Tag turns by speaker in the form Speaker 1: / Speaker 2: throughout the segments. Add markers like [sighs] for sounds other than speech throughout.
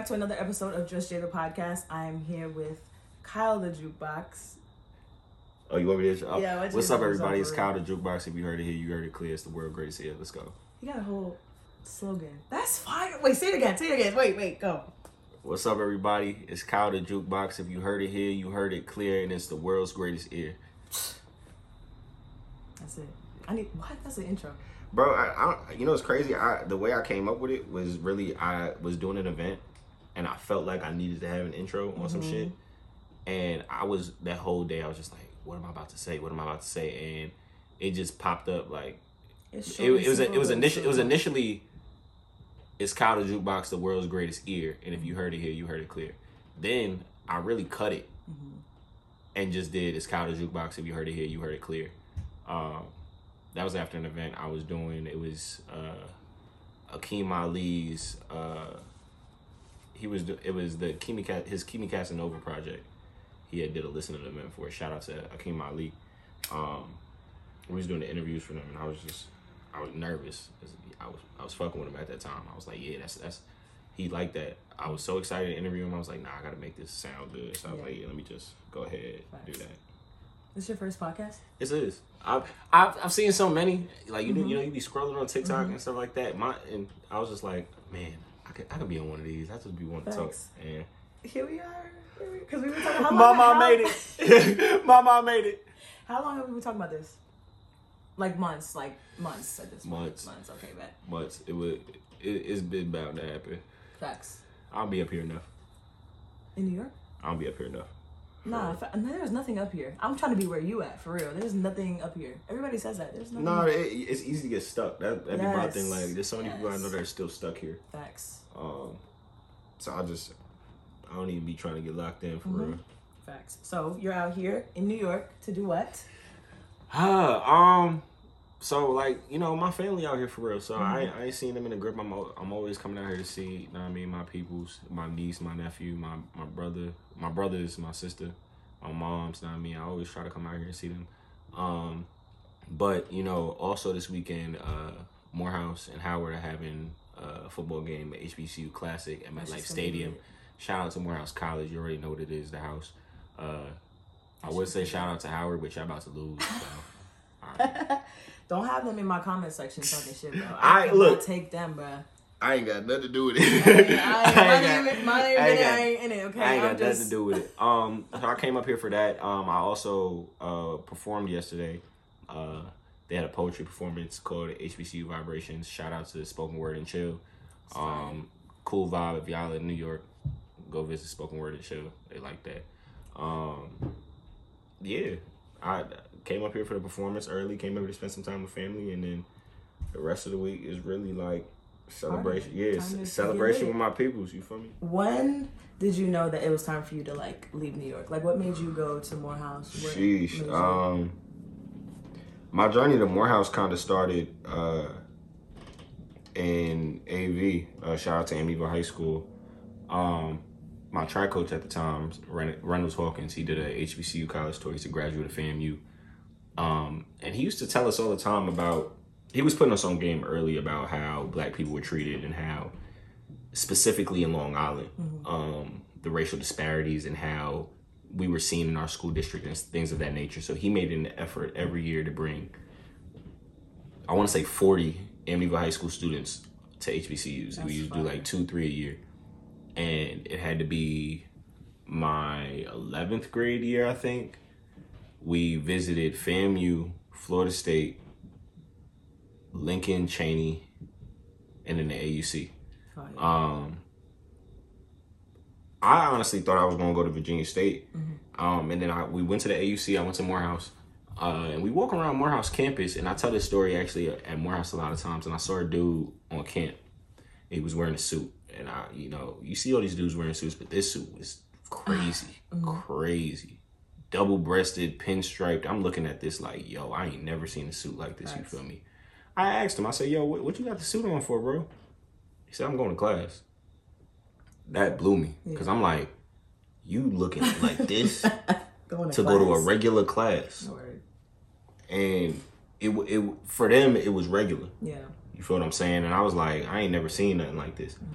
Speaker 1: back to another episode of Just Jay the podcast. I am here with Kyle the Jukebox.
Speaker 2: Oh, you want me to? Oh,
Speaker 1: Yeah, what's
Speaker 2: what's up, everybody? It's Kyle the Jukebox. If you heard it here, you heard it clear. It's the world greatest here. Let's go.
Speaker 1: You got a whole slogan. That's fire. Wait, say it again. Say it again. Wait, wait, go.
Speaker 2: What's up, everybody? It's Kyle the Jukebox. If you heard it here, you heard it clear, and it's the world's greatest ear.
Speaker 1: That's it. I need what? That's the intro.
Speaker 2: Bro, I, I you know it's crazy. I the way I came up with it was really I was doing an event, and I felt like I needed to have an intro on some shit, and I was that whole day I was just like, what am I about to say? What am I about to say? And it just popped up like it, it was it was initially it was initially it's Kyle the jukebox the world's greatest ear and if you heard it here you heard it clear. Then I really cut it and just did it's Kyle the jukebox if you heard it here you heard it clear. Um, that was after an event I was doing. It was uh, Akeem Ali's uh, he was it was the Kimi his Kimi Casanova project he had did a listening event for it shout out to Akeem Ali um, we was doing the interviews for them, and I was just, I was nervous. I was, I was fucking with him at that time. I was like, yeah, that's that's, he liked that. I was so excited to interview him. I was like, nah, I gotta make this sound good. So I was
Speaker 1: Yeah.
Speaker 2: like, yeah, let me just go ahead and do that.
Speaker 1: This your first podcast?
Speaker 2: This is. I've, I've I've seen so many like you know
Speaker 1: Mm-hmm.
Speaker 2: you know you be scrolling on TikTok and stuff like that. My and I was just like, man, I could I could be on one of these. I just be one to talk.
Speaker 1: Facts.
Speaker 2: And
Speaker 1: Here we are. Because we were talking. How
Speaker 2: my
Speaker 1: long,
Speaker 2: mom
Speaker 1: how,
Speaker 2: made it. [laughs] my mom made it.
Speaker 1: How long have we been talking about this? Like months, like months at this point.
Speaker 2: Months.
Speaker 1: Months. Okay, bet.
Speaker 2: months. it would it, it's been bound to happen.
Speaker 1: Facts.
Speaker 2: I'll be up here enough.
Speaker 1: In New York?
Speaker 2: I'll be up here enough.
Speaker 1: Nah, fa- there's nothing up here. I'm trying to be where you at for real. There's nothing up here. Everybody says that. There's nothing.
Speaker 2: No, it, it's easy to get stuck. That that'd be my
Speaker 1: Yes.
Speaker 2: thing. Like, there's so many people I know that are still stuck here.
Speaker 1: Facts.
Speaker 2: Um, so I just, I don't even be trying to get locked in for
Speaker 1: Mm-hmm.
Speaker 2: real.
Speaker 1: Facts. So you're out here in New York to do what?
Speaker 2: Ah, [sighs] um, so like you know, my family out here for real. So I,
Speaker 1: Mm-hmm.
Speaker 2: I ain't seen them in the grip. I'm I'm always coming out here to see. You know what I mean? My peoples, my niece, my nephew, my my brother, my brothers, my sister, my mom's. You know what I mean? I always try to come out here and see them. Um, but you know, also this weekend, uh, Morehouse and Howard are having a football game at HBCU Classic at
Speaker 1: That's
Speaker 2: MetLife
Speaker 1: just gonna be
Speaker 2: Stadium. Shout out to Morehouse College. You already know what it is, the house. Uh, I would say shout out to Howard, but y'all about to lose. So. [laughs]
Speaker 1: Don't have them in my comment section talking shit, bro. [laughs]
Speaker 2: I-
Speaker 1: I
Speaker 2: look.
Speaker 1: take them, bro.
Speaker 2: I ain't got nothing to do with it.
Speaker 1: I,
Speaker 2: ain't
Speaker 1: my name, my name,
Speaker 2: I
Speaker 1: I
Speaker 2: ain't
Speaker 1: ain't,
Speaker 2: got-
Speaker 1: in it. Okay,
Speaker 2: I ain't
Speaker 1: I'm
Speaker 2: got
Speaker 1: just
Speaker 2: nothing to do with it. [laughs] Um, so I came up here for that. Um, I also uh performed yesterday. Uh, they had a poetry performance called HBCU Vibrations. Shout out to Spoken Word and Chill. Um, cool vibe. If y'all in New York, go visit Spoken Word and Chill. They like that. Um, yeah, I came up here for the performance early. Came over to spend some time with family, and then the rest of the week is really like celebration.
Speaker 1: Yes,
Speaker 2: Yeah,
Speaker 1: Time to get
Speaker 2: celebration with my peoples. You feel me?
Speaker 1: When did you know that it was time for you to like leave New York? Like, what made you go to Morehouse? What
Speaker 2: Sheesh. Um, my journey to Morehouse kind of started uh, in AV. Uh, shout out to Amityville High School. Um, my track coach at the time, Reynolds Hawkins, he did a HBCU college tour. He's a graduate of FAMU. Um, and he used to tell us all the time about, he was putting us on game early about how black people were treated and how, specifically in Long Island, um, the racial disparities and how we were seen in our school district and things of that nature. So he made an effort every year to bring, I want to say 40 Amityville High School students to HBCUs.
Speaker 1: That's
Speaker 2: we used to do like two, three a year. And it had to be my 11th grade year, I think. We visited FAMU, Florida State, Lincoln, Cheyney, and then the AUC.
Speaker 1: Oh, yeah.
Speaker 2: Um, I honestly thought I was gonna go to Virginia State, um, and then I, we went to the AUC. I went to Morehouse, uh, and we walk around Morehouse campus. And I tell this story actually at Morehouse a lot of times. And I saw a dude on camp. He was wearing a suit, and I, you know, you see all these dudes wearing suits, but this suit was crazy, [sighs] crazy, double breasted, pinstriped. I'm looking at this like, yo, I ain't never seen a suit like this.
Speaker 1: Facts.
Speaker 2: You feel me? I asked him. I said, yo, what, what you got the suit on for, bro? He said, I'm going to class. That blew me because I'm like, you looking [laughs] like this [laughs]
Speaker 1: Going
Speaker 2: to go to a regular class, and it it for them it was regular.
Speaker 1: Yeah.
Speaker 2: You feel what I'm saying? And I was like, I ain't never seen nothing like this. Mm.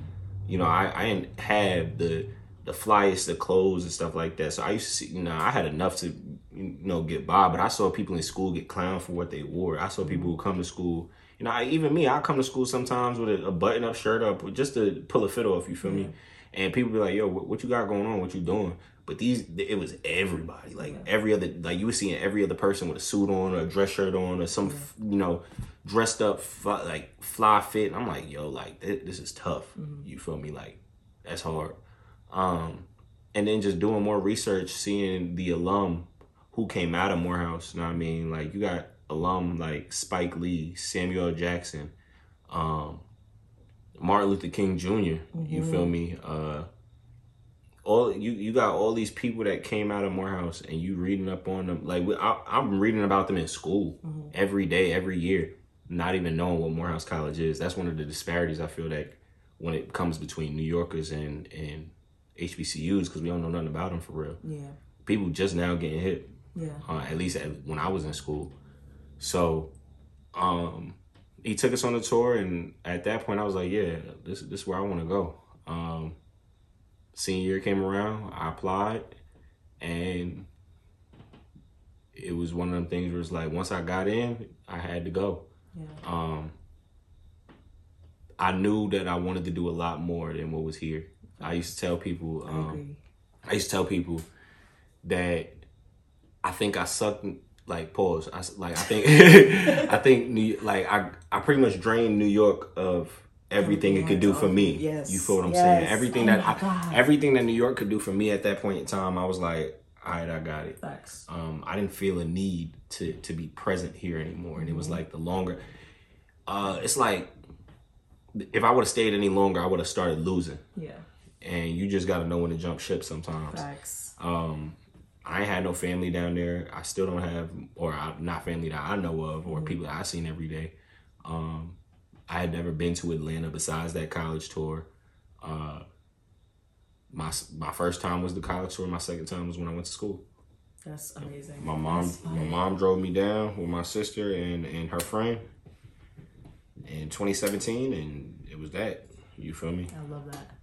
Speaker 2: You know, I, I have the the flyest, the clothes and stuff like that. So I used to see, you know, I had enough to, you know, get by. But I saw people in school get clowned for what they wore. I saw people who come to school. You know, I, even me, I come to school sometimes with a, a button up shirt up just to pull a fit off. You feel me? And people be like, "Yo, what, what you got going on? What you doing?" But these, it was everybody. Like every other, like you were seeing every other person with a suit on or a dress shirt on or some, you know, dressed up fly, like fly fit. And I'm like, yo, like this, this is tough. Mm-hmm. You feel me? Like that's hard. Um, and then just doing more research, seeing the alum who came out of Morehouse. You know what I mean? Like you got alum like Spike Lee, Samuel Jackson, um, Martin Luther King junior You feel me? Uh, all you you got all these people that came out of Morehouse, and you reading up on them. Like I, I'm reading about them in school every day, every year, not even knowing what Morehouse College is. That's one of the disparities I feel that when it comes between New Yorkers and and HBCUs because we don't know nothing about them for real.
Speaker 1: Yeah.
Speaker 2: People just now getting hit
Speaker 1: Yeah.
Speaker 2: uh, at least at, when I was in school. So, um, he took us on the tour, and at that point, I was like, "Yeah, this this is where I want to go." Um, senior year came around, I applied, and it was one of them things where it's like once I got in, I had to go.
Speaker 1: Yeah.
Speaker 2: Um, I knew that I wanted to do a lot more than what was here. I used to tell people,
Speaker 1: I
Speaker 2: um,
Speaker 1: agree.
Speaker 2: I used to tell people that I think I sucked. Like pause. I like I think [laughs] I think New like I I pretty much drained New York of everything it could do for me.
Speaker 1: Yes.
Speaker 2: You feel what I'm saying? Everything
Speaker 1: Oh
Speaker 2: that I, everything that New York could do for me at that point in time, I was like, all right, I got it.
Speaker 1: Facts.
Speaker 2: Um, I didn't feel a need to to be present here anymore, and it was like the longer. Uh, it's like if I would have stayed any longer, I would have started losing,
Speaker 1: Yeah.
Speaker 2: And you just got to know when to jump ship sometimes.
Speaker 1: Facts.
Speaker 2: Um, I ain't had no family down there. I still don't have, or I, not family that I know of,
Speaker 1: Mm-hmm.
Speaker 2: or people that I seen every day. Um, I had never been to Atlanta besides that college tour. Uh, my my first time was the college tour. My second time was when I went to school.
Speaker 1: That's amazing.
Speaker 2: My mom, my mom drove me down with my sister and and her friend in 2017, and it was that. You feel me?
Speaker 1: I love that.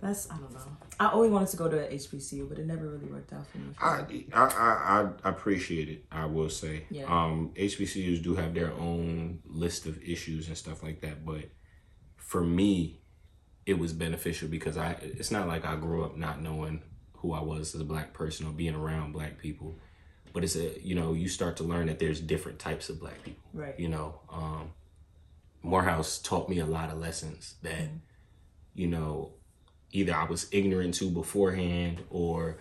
Speaker 1: That's I don't know. I always wanted to go to HBCU, but it never really worked out for me.
Speaker 2: I, I I I appreciate it. I will say,
Speaker 1: Yeah.
Speaker 2: um, HBCUs do have their own list of issues and stuff like that, but for me, it was beneficial because I. It's not like I grew up not knowing who I was as a black person or being around black people, but it's a you know you start to learn that there's different types of black people.
Speaker 1: Right.
Speaker 2: You know, um, Morehouse taught me a lot of lessons that you know either I was ignorant to beforehand or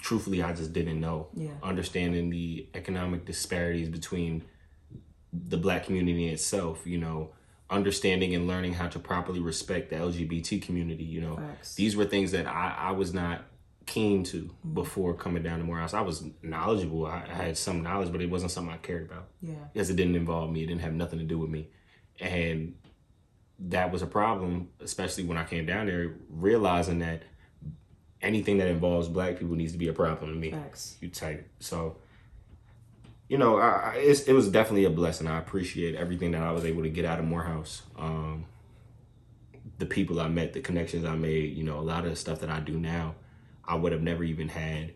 Speaker 2: truthfully I just didn't know.
Speaker 1: Yeah.
Speaker 2: Understanding the economic disparities between the black community itself, you know, understanding and learning how to properly respect the LGBT community, you know.
Speaker 1: Facts.
Speaker 2: These were things that I, I was not keen to
Speaker 1: Mm-hmm.
Speaker 2: before coming down to Morehouse. I was knowledgeable. I, I had some knowledge, but it wasn't something I cared about
Speaker 1: Yeah.
Speaker 2: because it didn't involve me. It didn't have nothing to do with me. And that was a problem, especially when I came down there, realizing that anything that involves black people needs to be a problem to me.
Speaker 1: Facts.
Speaker 2: You type. So, you know, I, I, it's, it was definitely a blessing. I appreciate everything that I was able to get out of Morehouse. Um, the people I met, the connections I made, you know, a lot of the stuff that I do now, I would have never even had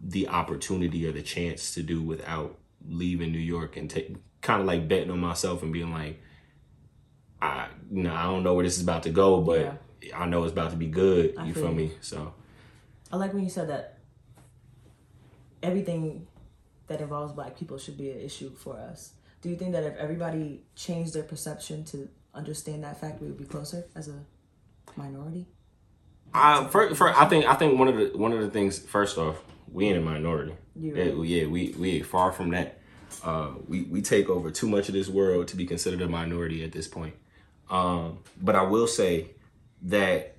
Speaker 2: the opportunity or the chance to do without leaving New York and take kind of like betting on myself and being like, I, you know, I don't know where this is about to go, but I know it's about to be good.
Speaker 1: I
Speaker 2: you
Speaker 1: feel
Speaker 2: me? So,
Speaker 1: I like when you said that everything that involves black people should be an issue for us. Do you think that if everybody changed their perception to understand that fact, we would be closer as a minority?
Speaker 2: I for, for I think I think one of the one of the things first off, we ain't a minority.
Speaker 1: You
Speaker 2: Yeah, yeah, we we far from that. Uh, we we take over too much of this world to be considered a minority at this point. Um, but I will say that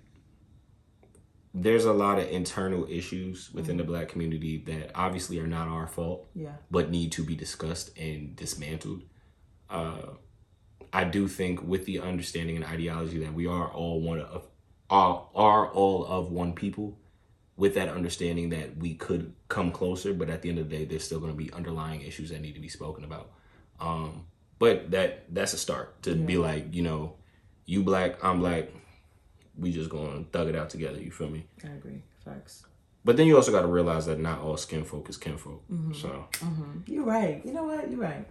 Speaker 2: there's a lot of internal issues within the black community that obviously are not our fault
Speaker 1: Yeah.
Speaker 2: but need to be discussed and dismantled. Uh, I do think with the understanding and ideology that we are all one of are, are all of one people, with that understanding that we could come closer, but at the end of the day, there's still going to be underlying issues that need to be spoken about. Um, but that that's a start to be like, you know, you black, I'm black, we just gonna thug it out together. You feel me?
Speaker 1: I agree. Facts.
Speaker 2: But then you also got to realize that not all skin folk is kinfolk. So
Speaker 1: You're right. You know what? You're right.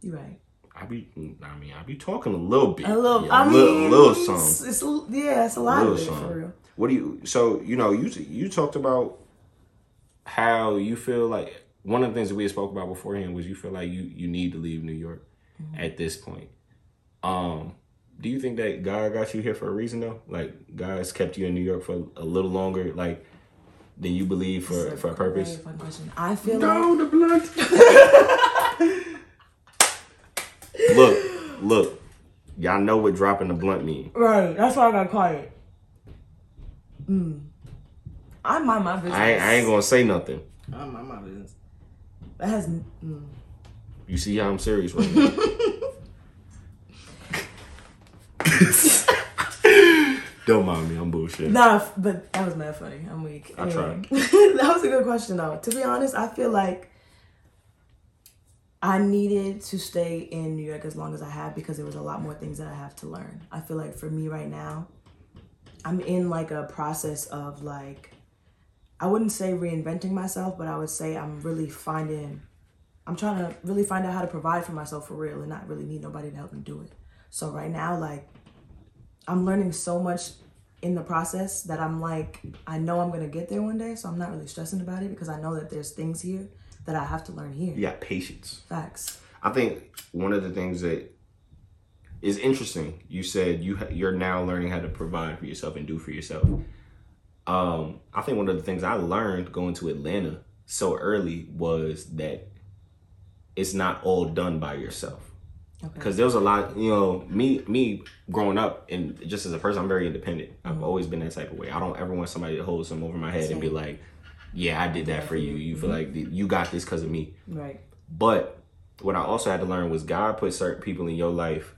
Speaker 1: You're right.
Speaker 2: I be, I mean, I be talking a little bit,
Speaker 1: A little.
Speaker 2: Yeah,
Speaker 1: I
Speaker 2: a
Speaker 1: mean,
Speaker 2: little, little
Speaker 1: it's, it's yeah, it's a lot
Speaker 2: Little
Speaker 1: of it
Speaker 2: something.
Speaker 1: for real.
Speaker 2: What do you? So you know, you you talked about how you feel like one of the things that we had spoke about beforehand was you feel like you you need to leave New York
Speaker 1: Mm-hmm.
Speaker 2: at this point. Um, do you think that God got you here for a reason though? Like God has kept you in New York for a little longer, like than you believe for
Speaker 1: It's
Speaker 2: for a purpose?
Speaker 1: fun question. I feel like
Speaker 2: No, the blunt. [laughs] look, look. Y'all know what dropping the blunt mean.
Speaker 1: right. That's why I got quiet. Mm. I mind my business.
Speaker 2: I ain't, I ain't gonna say nothing.
Speaker 1: I mind my business. That has. Mm.
Speaker 2: You see how I'm serious right now. [laughs] [laughs] Don't mind me, I'm bullshit.
Speaker 1: Nah, but that was mad funny. I'm weak.
Speaker 2: I tried. [laughs]
Speaker 1: that was a good question though. To be honest, I feel like I needed to stay in New York as long as I have because there was a lot more things that I have to learn. I feel like for me right now, I'm in like a process of like I wouldn't say reinventing myself, but I would say I'm really finding I'm trying to really find out how to provide for myself for real and not really need nobody to help me do it. So right now like I'm learning so much in the process that I'm like, I know I'm gonna get there one day, so I'm not really stressing about it because I know that there's things here that I have to learn here.
Speaker 2: Yeah, patience.
Speaker 1: Facts.
Speaker 2: I think one of the things that is interesting, you said you ha- you're now learning how to provide for yourself and do for yourself. Um, I think one of the things I learned going to Atlanta so early was that it's not all done by yourself.
Speaker 1: Okay.
Speaker 2: because there was a lot you know me me growing up and just as a person i'm very independent. I've mm-hmm. always been that type of way. I don't ever want somebody to hold something over my head and be like yeah i did that for you. You feel mm-hmm. like you got this because of me.
Speaker 1: Right.
Speaker 2: but what i also had to learn was god put certain people in your life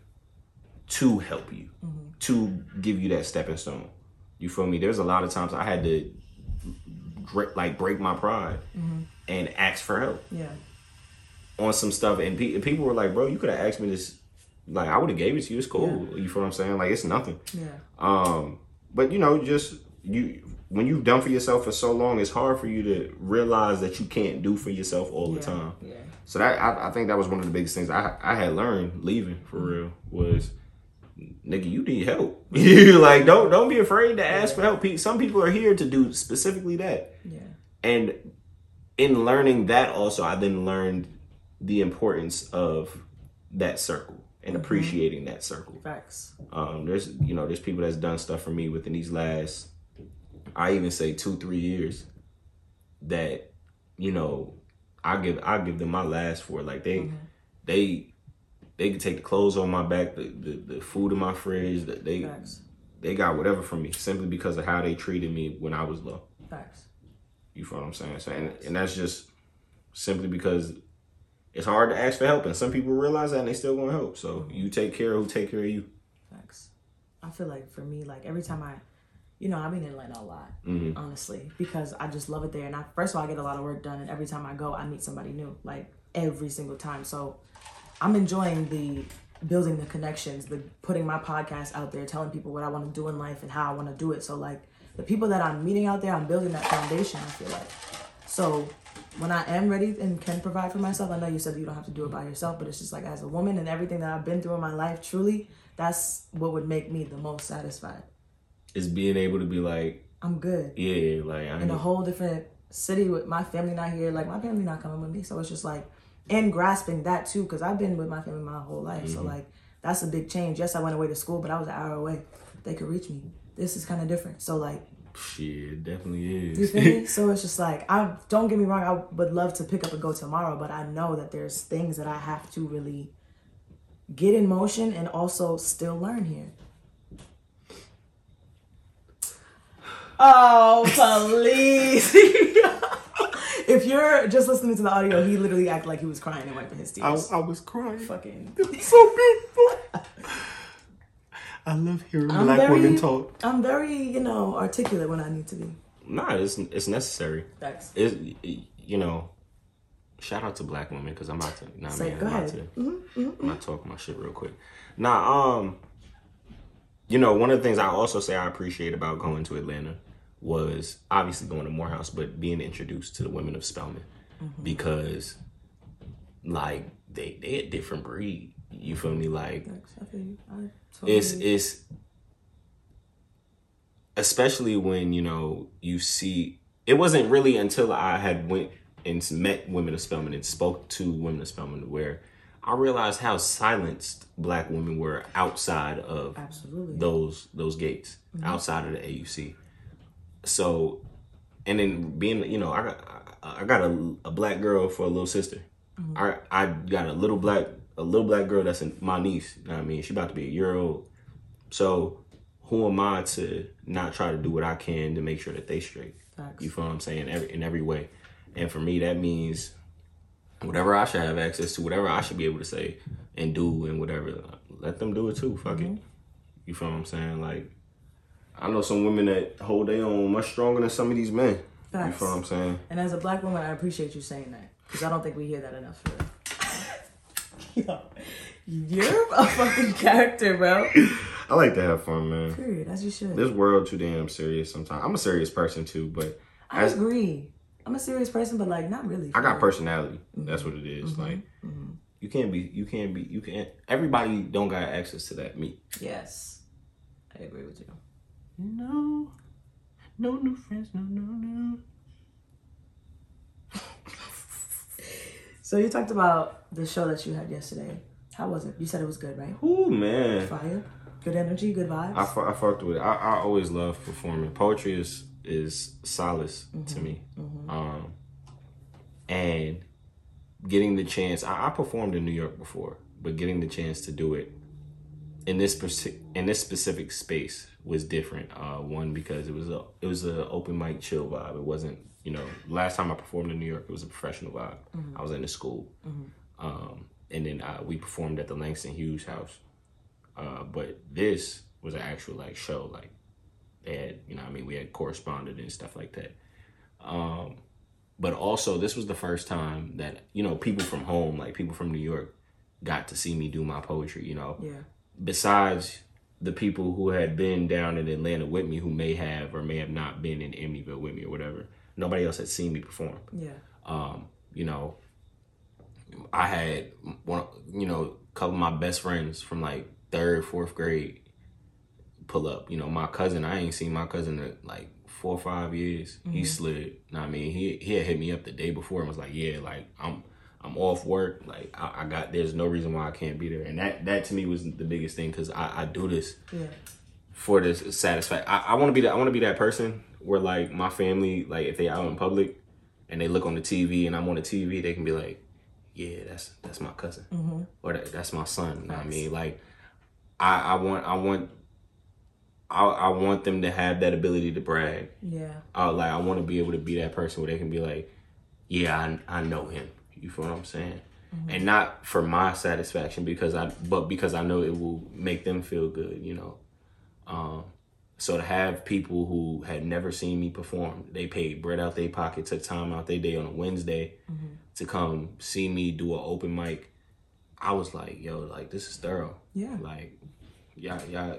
Speaker 2: to help you mm-hmm. to give you that stepping stone. You feel me? There's a lot of times i had to like break my pride and ask for help.
Speaker 1: Yeah.
Speaker 2: On some stuff, and, pe- people were like, "Bro, you could have asked me this. Like, I would have gave it to you. It's cool. You feel what I'm saying? Like, it's nothing.
Speaker 1: Yeah.
Speaker 2: Um, but you know, just you when you've done for yourself for so long, it's hard for you to realize that you can't do for yourself all the time.
Speaker 1: Yeah.
Speaker 2: So that I, I think that was one of the biggest things I I had learned leaving for real was. Nigga, you need help. [laughs] you like don't don't be afraid to ask for help. Some people are here to do specifically that.
Speaker 1: Yeah.
Speaker 2: And in learning that also I then learned the importance of that circle and appreciating that circle.
Speaker 1: Facts.
Speaker 2: Um, there's you know there's people that's done stuff for me within these last I even say two three years that you know I give I give them my last for like they they they can take the clothes on my back the, the, the food in my fridge that they
Speaker 1: Facts.
Speaker 2: they got whatever from me simply because of how they treated me when I was low.
Speaker 1: Facts.
Speaker 2: You feel what I'm saying? So, and, and that's just simply because it's hard to ask for help, and some people realize that and they still want to help. So you take care of who take care of you.
Speaker 1: Thanks. I feel like for me, like every time I, you know, I've been in Atlanta a lot,
Speaker 2: Mhm.
Speaker 1: honestly, because I just love it there. And I, first of all, I get a lot of work done, and every time I go, I meet somebody new, like every single time. So I'm enjoying the building the connections, the putting my podcast out there, telling people what I want to do in life and how I want to do it. So like the people that I'm meeting out there, I'm building that foundation. I feel like. So when I am ready and can provide for myself, I know you said you don't have to do it by yourself, but it's just like as a woman and everything that I've been through in my life, truly, that's what would make me the most satisfied.
Speaker 2: Is being able to be like,
Speaker 1: I'm good
Speaker 2: yeah, like I
Speaker 1: in a whole different city with my family not here. Like my family not coming with me, so it's just like and grasping that too, because I've been with my family my whole life. So mm-hmm. like that's a big change. Yes, I went away to school, but I was an hour away. They could reach me. This is kind of different. So like
Speaker 2: shit, it definitely
Speaker 1: You
Speaker 2: is.
Speaker 1: feel me? [laughs] So it's just like I don't get me wrong. I would love to pick up and go tomorrow, but I know that there's things that I have to really get in motion and also still learn here. Oh, [laughs] please! [laughs] if you're just listening to the audio, he literally acted like he was crying and wiping his tears.
Speaker 2: I, I was crying.
Speaker 1: Fucking.
Speaker 2: so beautiful. I love hearing
Speaker 1: I'm
Speaker 2: black
Speaker 1: very-
Speaker 2: women talk.
Speaker 1: I'm very, you know, articulate when I need to be.
Speaker 2: Nah, it's it's necessary.
Speaker 1: Thanks.
Speaker 2: It's you know, shout out to black women because I'm about to. Nah,
Speaker 1: Say-
Speaker 2: man,
Speaker 1: go
Speaker 2: I'm about
Speaker 1: ahead. Mm-hmm,
Speaker 2: to. I'm not talking my shit real quick. Nah, um, you know, one of the things I also say I appreciate about going to Atlanta was obviously going to Morehouse, but being introduced to the women of Spelman because, like, they they a different breed. You feel me? Like,
Speaker 1: Facts. I feel you. I totally
Speaker 2: it's it's especially when you know you see it wasn't really until i had went and met women of spelman and spoke to women of spelman where i realized how silenced black women were outside of
Speaker 1: absolutely.
Speaker 2: those those gates mm-hmm. outside of the auc so and then being you know i got i I got a, a black girl for a little sister mm-hmm. I, I got a little black a little black girl that's in, my niece you know what i mean she about to be a year old so who am I to not try to do what I can to make sure that they straight?
Speaker 1: Facts.
Speaker 2: You feel what I'm saying? Every, in every way. And for me, that means whatever I should have access to, whatever I should be able to say and do and whatever, let them do it too. Fuck it. Mm-hmm. You feel what I'm saying? Like, I know some women that hold their own much stronger than some of these men. You feel what I'm saying?
Speaker 1: And as a black woman, I appreciate you saying that because I don't think we hear that enough. For Yo, [laughs] you're a fucking character, bro. [laughs]
Speaker 2: I like to have fun, man.
Speaker 1: Period. As you should.
Speaker 2: This world too damn serious sometimes. I'm a serious person too, but
Speaker 1: I
Speaker 2: as-
Speaker 1: agree. I'm a serious person, but like not really.
Speaker 2: I got
Speaker 1: for real.
Speaker 2: personality. Mm-hmm. That's what it is. Mm-hmm. Like mm-hmm. you can't be you can't be you can't everybody don't got access to that. Me.
Speaker 1: Yes, I agree with you.
Speaker 2: No. No new friends, no no no.
Speaker 1: So you talked about the show that you had yesterday. How was it? You said it was good, right?
Speaker 2: Ooh man.
Speaker 1: Fire, good energy, good vibes.
Speaker 2: I, fu- I fucked with it. I, I always love performing. Poetry is is solace to me. Um and getting the chance I, I performed in New York before, but getting the chance to do it in this speci- in this specific space was different. Uh, one because it was a it was a open mic chill vibe. It wasn't you know last time I performed in New York it was a professional vibe. I was in the school, um, and then uh, we performed at the Langston Hughes house. Uh, but this was an actual like show. Like they had you know I mean we had corresponded and stuff like that. Um, but also this was the first time that you know people from home like people from New York got to see me do my poetry. You know
Speaker 1: yeah,
Speaker 2: besides the people who had been down in Atlanta with me who may have or may have not been in Amityville with me or whatever, nobody else had seen me perform.
Speaker 1: yeah,
Speaker 2: Um, you know, I had one, you know, a couple of my best friends from like third, fourth grade pull up. You know, my cousin, I ain't seen my cousin in like four or five years. He slid. Know what I mean, he he had hit me up the day before and was like, "Yeah, like I'm I'm off work. Like I, I got there's no reason why I can't be there." And that that to me was the biggest thing because I, I do this
Speaker 1: yeah.
Speaker 2: For this satisfaction. I, I want to be that. I want to be that person where like my family, like if they out in public and they look on the TV and I'm on the TV, they can be like, "Yeah, that's that's my cousin," mm-hmm. or that, "That's my son." You know what I mean, like I I want I want. I, I want them to have that ability to brag.
Speaker 1: Yeah,
Speaker 2: I, like I want to be able to be that person where they can be like, "Yeah, I, I know him." You feel what I'm saying? Mm-hmm. And not for my satisfaction because I, but because I know it will make them feel good. You know. Um, so to have people who had never seen me perform, they paid bread out their pocket, took time out their day on a Wednesday to come see me do an open mic. I was like, yo, like this is thorough.
Speaker 1: Yeah.
Speaker 2: Like, y'all, y'all,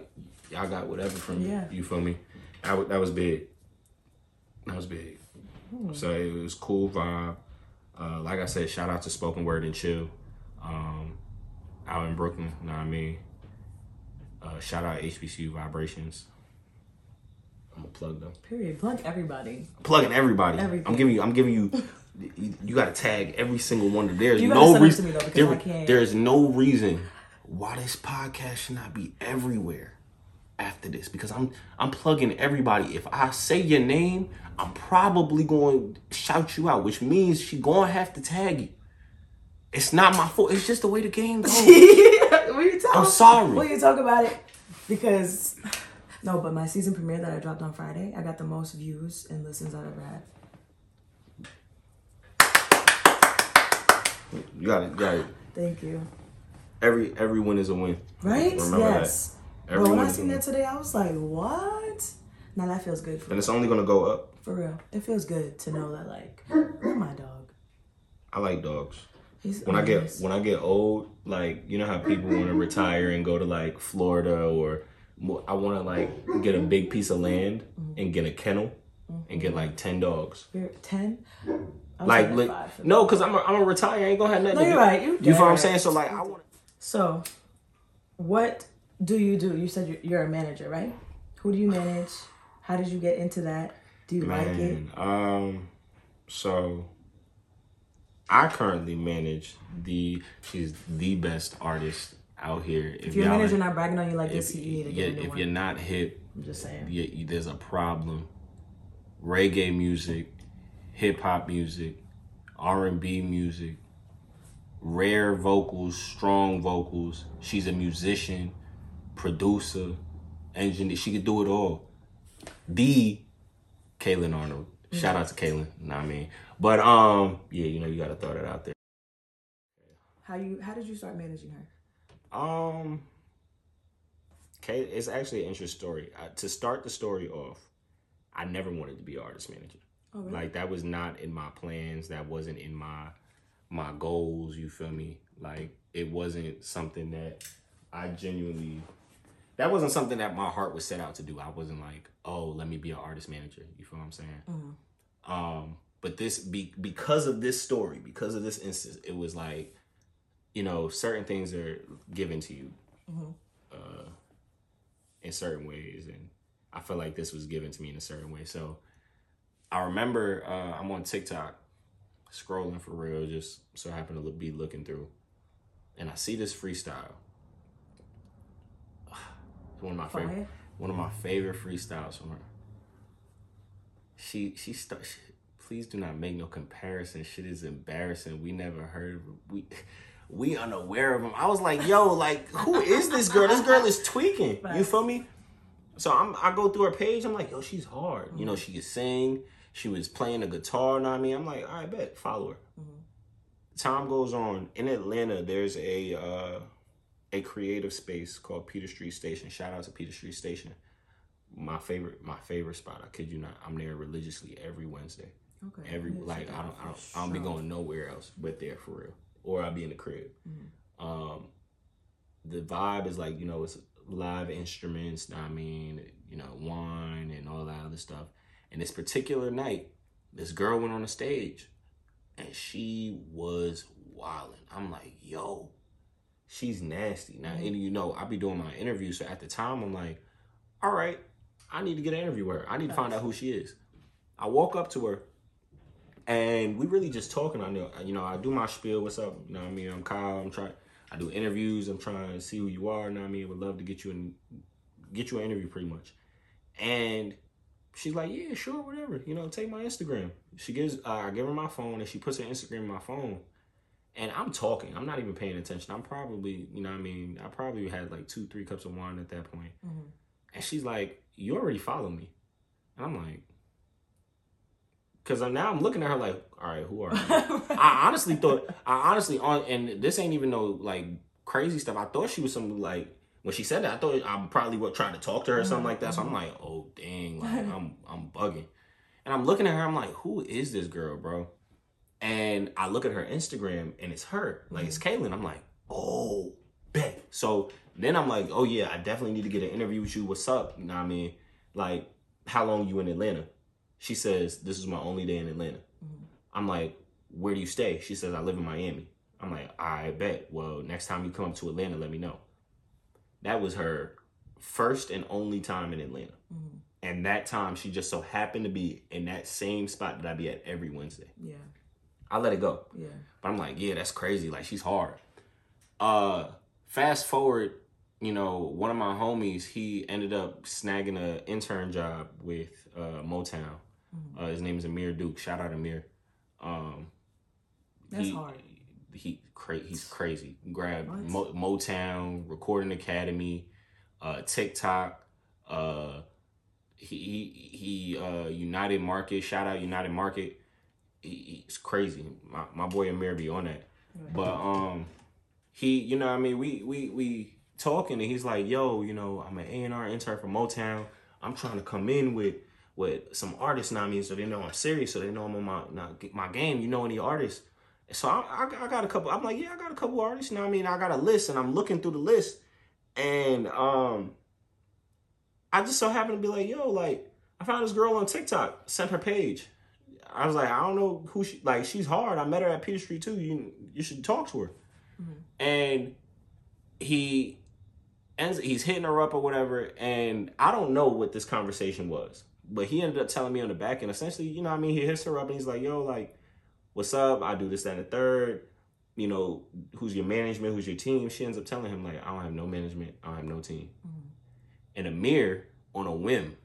Speaker 2: y'all got whatever from me.
Speaker 1: Yeah.
Speaker 2: You feel me? That, that was big. That was big. So it was cool vibe. Uh, like I said, shout out to Spoken Word and Chill, um, out in Brooklyn. You know what I mean? Uh, shout out HBCU Vibrations. I'm gonna plug them.
Speaker 1: period. Plug everybody.
Speaker 2: Plugging everybody.
Speaker 1: Everything.
Speaker 2: I'm giving you. I'm giving you. You, you got to tag every single one. of There's no reason.
Speaker 1: to me, though, because
Speaker 2: there- there is no reason why this podcast should not be everywhere after this because I'm I'm plugging everybody. If I say your name, I'm probably going to shout you out, which means she gonna have to tag you. It's not my fault. It's just the way the game [laughs] goes.
Speaker 1: Will you talk?
Speaker 2: I'm sorry.
Speaker 1: Will you talk about it? Because no, but my season premiere that I dropped on Friday, I got the most views and listens I've ever had.
Speaker 2: You got it. You got it.
Speaker 1: Thank you.
Speaker 2: Every every win is a win.
Speaker 1: Right?
Speaker 2: Remember
Speaker 1: yes.
Speaker 2: that.
Speaker 1: Bro,
Speaker 2: Every
Speaker 1: when I seen that today, I was like, what? Now that feels good for
Speaker 2: and it's only gonna go up.
Speaker 1: For real. It feels good to know that like you're my dog.
Speaker 2: I like dogs. When I get when I get old, like you know how people want to retire and go to like Florida or I want to like get a big piece of land
Speaker 1: Mm-hmm.
Speaker 2: and get a kennel and get like ten dogs.
Speaker 1: You're ten.
Speaker 2: Like, li- no, cause I'm a, I'm a retire. I ain't gonna have nothing.
Speaker 1: No, you're right. You
Speaker 2: You feel what I'm saying? So like, I want.
Speaker 1: So, what do you do? You said you're, you're a manager, right? Who do you manage? How did you get into that? Do you like it?
Speaker 2: Um, so I currently manage the. She's the best artist out here. If,
Speaker 1: If your manager not bragging on you like this, you need to get
Speaker 2: If
Speaker 1: one.
Speaker 2: you're not hip,
Speaker 1: I'm just saying.
Speaker 2: you, you- there's a problem. Reggae music, hip hop music, R and B music, rare vocals, strong vocals. She's a musician, producer, engineer. She could do it all. The Kaylin Arnold. Shout out to Kaylin. Know what I mean? But um, yeah, you know you gotta throw that out there.
Speaker 1: How you? How did you start managing her?
Speaker 2: Um, okay, it's actually an interesting story. Uh, to start the story off, I never wanted to be artist manager.
Speaker 1: Oh, really?
Speaker 2: Like that was not in my plans. That wasn't in my my goals. You feel me? Like it wasn't something that I genuinely. That wasn't something that my heart was set out to do. I wasn't like, oh, let me be an artist manager. You feel what I'm saying?
Speaker 1: Mhm.
Speaker 2: Um, but this be because of this story, because of this instance, it was like, you know, certain things are given to you,
Speaker 1: Mhm.
Speaker 2: uh, in certain ways, and I feel like this was given to me in a certain way. So, I remember uh, I'm on TikTok, scrolling for real, just so I happen to be looking through, and I see this freestyle. It's [sighs] one of my favorite one of my favorite freestyles from her. She she. She, please do not make no comparison. Shit is embarrassing. We never heard we [laughs] we unaware of him. I was like, yo, like who is this girl? This girl is tweaking. You feel me? So I'm I go through her page. I'm like, yo, she's hard. You know, she can sing. She was playing the guitar. Know what I mean? I'm like, all right, bet, follow her. Time goes on in Atlanta. There's a uh, a creative space called Peter Street Station. Shout out to Peter Street Station. My favorite, my favorite spot. I kid you not. I'm there religiously every Wednesday.
Speaker 1: Okay.
Speaker 2: Every like I don't, I don't,
Speaker 1: for
Speaker 2: I don't be going nowhere else but there for real, or I'll be in the crib.
Speaker 1: Mm-hmm.
Speaker 2: Um, the vibe is like you know it's live instruments. I mean, you know, wine and all that other stuff. And this particular night, this girl went on the stage, and she was wilding. I'm like, yo, she's nasty. Now, and you know, I be doing my interview, so at the time, I'm like, all right, I need to get an interview with her. I need to find out who she is. I walk up to her, and we really just talking. I know, you know, I do my spiel. What's up? You know, what I mean, I'm Kyle. I'm trying. I do interviews. I'm trying to see who you are. You know what I mean? Would love to get you and get you an interview, pretty much. And she's like, yeah, sure, whatever. You know, take my Instagram. She gives, uh, I give her my phone, and she puts her Instagram in my phone. And I'm talking. I'm not even paying attention. I'm probably, you know, I mean, I probably had like two, three cups of wine at that point.
Speaker 1: Mhm.
Speaker 2: And she's like, you already follow me. And I'm like, because now I'm looking at her like, all right, who are you? [laughs] I honestly thought, I honestly on, and this ain't even no like crazy stuff. I thought she was some like when she said that. I thought I'm probably what trying to talk to her or something like that. So I'm mm-hmm. like, oh dang, like mm-hmm. I'm I'm bugging, and I'm looking at her. I'm like, who is this girl, bro? And I look at her Instagram and it's her, like it's mm-hmm. Kaylin. I'm like, oh, bet. So then I'm like, oh yeah, I definitely need to get an interview with you. What's up? You know what I mean? Like, how long you in Atlanta? She says, this is my only day in Atlanta. I'm like, where do you stay? She says, I live in Miami. I'm like, I bet. Well, next time you come up to Atlanta, let me know. That was her first and only time in Atlanta. And that time, she just so happened to be in that same spot that I be at every Wednesday.
Speaker 1: Yeah.
Speaker 2: I let it go.
Speaker 1: Yeah.
Speaker 2: But I'm like, yeah, that's crazy. Like she's hard. Uh fast forward, you know, one of my homies, he ended up snagging an intern job with uh Motown. Uh, his name is Amir Duke. Shout out Amir. Um
Speaker 1: That's
Speaker 2: he,
Speaker 1: hard.
Speaker 2: He cra- he's crazy.
Speaker 1: Grab
Speaker 2: Mo- Motown, Recording Academy, uh TikTok, uh he he, he uh United Market, shout out United Market. He, he's crazy. My my boy Amir be on that. But um he, you know what I mean, we we we talking and he's like, "Yo, you know, I'm an A&R intern from Motown. I'm trying to come in with with some artists now, I mean, so they know I'm serious, so they know I'm on my my game. You know any artists?" So I, I I got a couple. I'm like, "Yeah, I got a couple artists." You know what I mean? I got a list and I'm looking through the list and um I just so happened to be like, yo, like I found this girl on TikTok, sent her page. I was like, I don't know who she like. She's hard. I met her at Peter Street too. You you should talk to her. And he ends. He's hitting her up or whatever. And I don't know what this conversation was, but he ended up telling me on the back end. Essentially, you know, what I mean, he hits her up and he's like, yo, like, what's up? I do this, that, and the third. You know, who's your management? Who's your team? She ends up telling him like, I don't have no management. I don't have no team. Mm-hmm. And Amir, on a whim,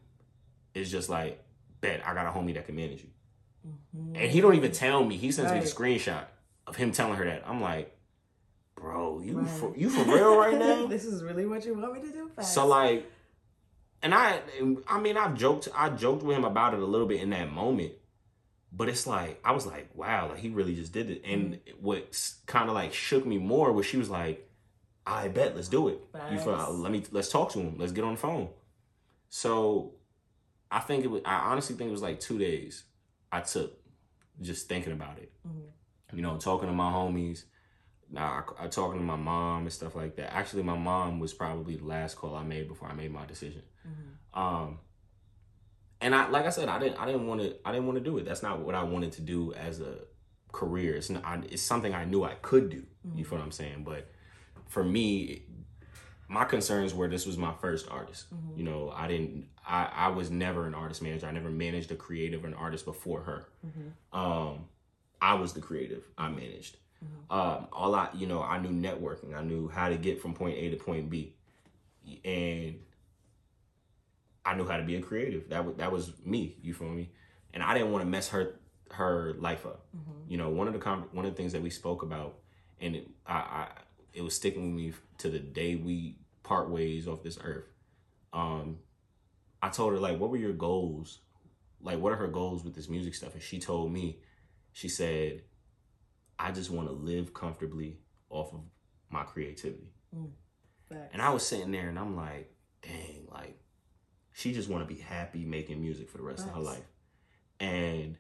Speaker 2: is just like, bet I got a homie that can manage you. Mm-hmm. And he don't even tell me. He sends me the screenshot of him telling her that. I'm like, bro, you
Speaker 1: Right.
Speaker 2: for you for real right [laughs] now?
Speaker 1: this is really what you want me to do? Facts.
Speaker 2: so like, and I, I mean, I've joked, I joked with him about it a little bit in that moment, but it's like I was like, wow, like he really just did it. And
Speaker 1: Mm-hmm.
Speaker 2: what kind of like shook me more was she was like, I bet, let's do it. You feel? Let me let's talk to him. Let's get on the phone. So, I think it was. I honestly think it was like two days. I took just thinking about it.
Speaker 1: Mhm.
Speaker 2: You know, talking to my homies. Now I, I talking to my mom and stuff like that. Actually, my mom was probably the last call I made before I made my decision.
Speaker 1: Mhm.
Speaker 2: Um, and I, like I said, I didn't, I didn't want to, I didn't want to do it. That's not what I wanted to do as a career. It's not, I, it's something I knew I could do. You feel what I'm saying? But for me, my concerns were this was my first artist. You know, I didn't, I, I was never an artist manager. I never managed a creative or an artist before her. Um, I was the creative. I managed. Um, all I, you know, I knew networking. I knew how to get from point A to point B, and I knew how to be a creative. That was that was me. You feel me? And I didn't want to mess her her life up. You know, one of the com- one of the things that we spoke about, and it, I, I it was sticking with me to the day we part ways off this earth. Um, I told her like, what were your goals? Like, what are her goals with this music stuff? And she told me, she said, I just want to live comfortably off of my creativity.
Speaker 1: Facts.
Speaker 2: And I was sitting there and I'm like, dang, like she just want to be happy making music for the rest of her life. And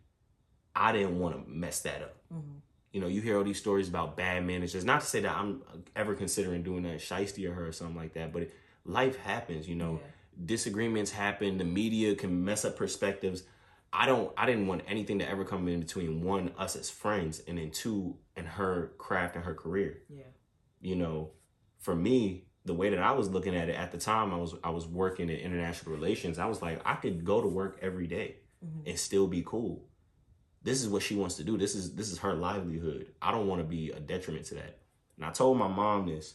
Speaker 2: I didn't want to mess that up.
Speaker 1: Mhm.
Speaker 2: You know, you hear all these stories about bad managers. Not to say that I'm ever considering doing that shisty or her or something like that, but it, life happens, you know.
Speaker 1: Yeah.
Speaker 2: Disagreements happen, the media can mess up perspectives. I don't I didn't want anything to ever come in between one, us as friends, and then two, and her craft and her career
Speaker 1: Yeah.
Speaker 2: you know, for me, the way that I was looking at it at the time, I was I was working in international relations. I was like, I could go to work every day mm-hmm. and still be cool. This is what she wants to do. This is this is her livelihood. I don't want to be a detriment to that. And I told my mom this,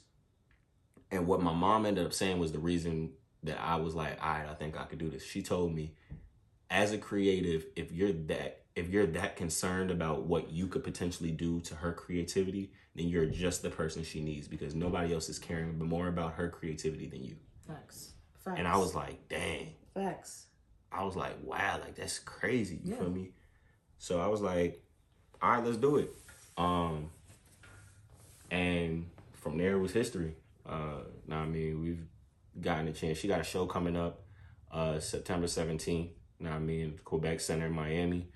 Speaker 2: and what my mom ended up saying was the reason that I was like, all right, I think I could do this. She told me, as a creative, if you're that if you're that concerned about what you could potentially do to her creativity, then you're just the person she needs because nobody else is caring more about her creativity than you.
Speaker 1: Facts. Facts.
Speaker 2: And I was like, dang.
Speaker 1: Facts.
Speaker 2: I was like, wow, like that's crazy. You
Speaker 1: Yeah.
Speaker 2: feel me? So I was like, all right, let's do it. Um, and from there it was history. Uh, now I mean, we've gotten a chance. She got a show coming up, uh, September seventeenth. Now I mean, Quebec Center in Miami,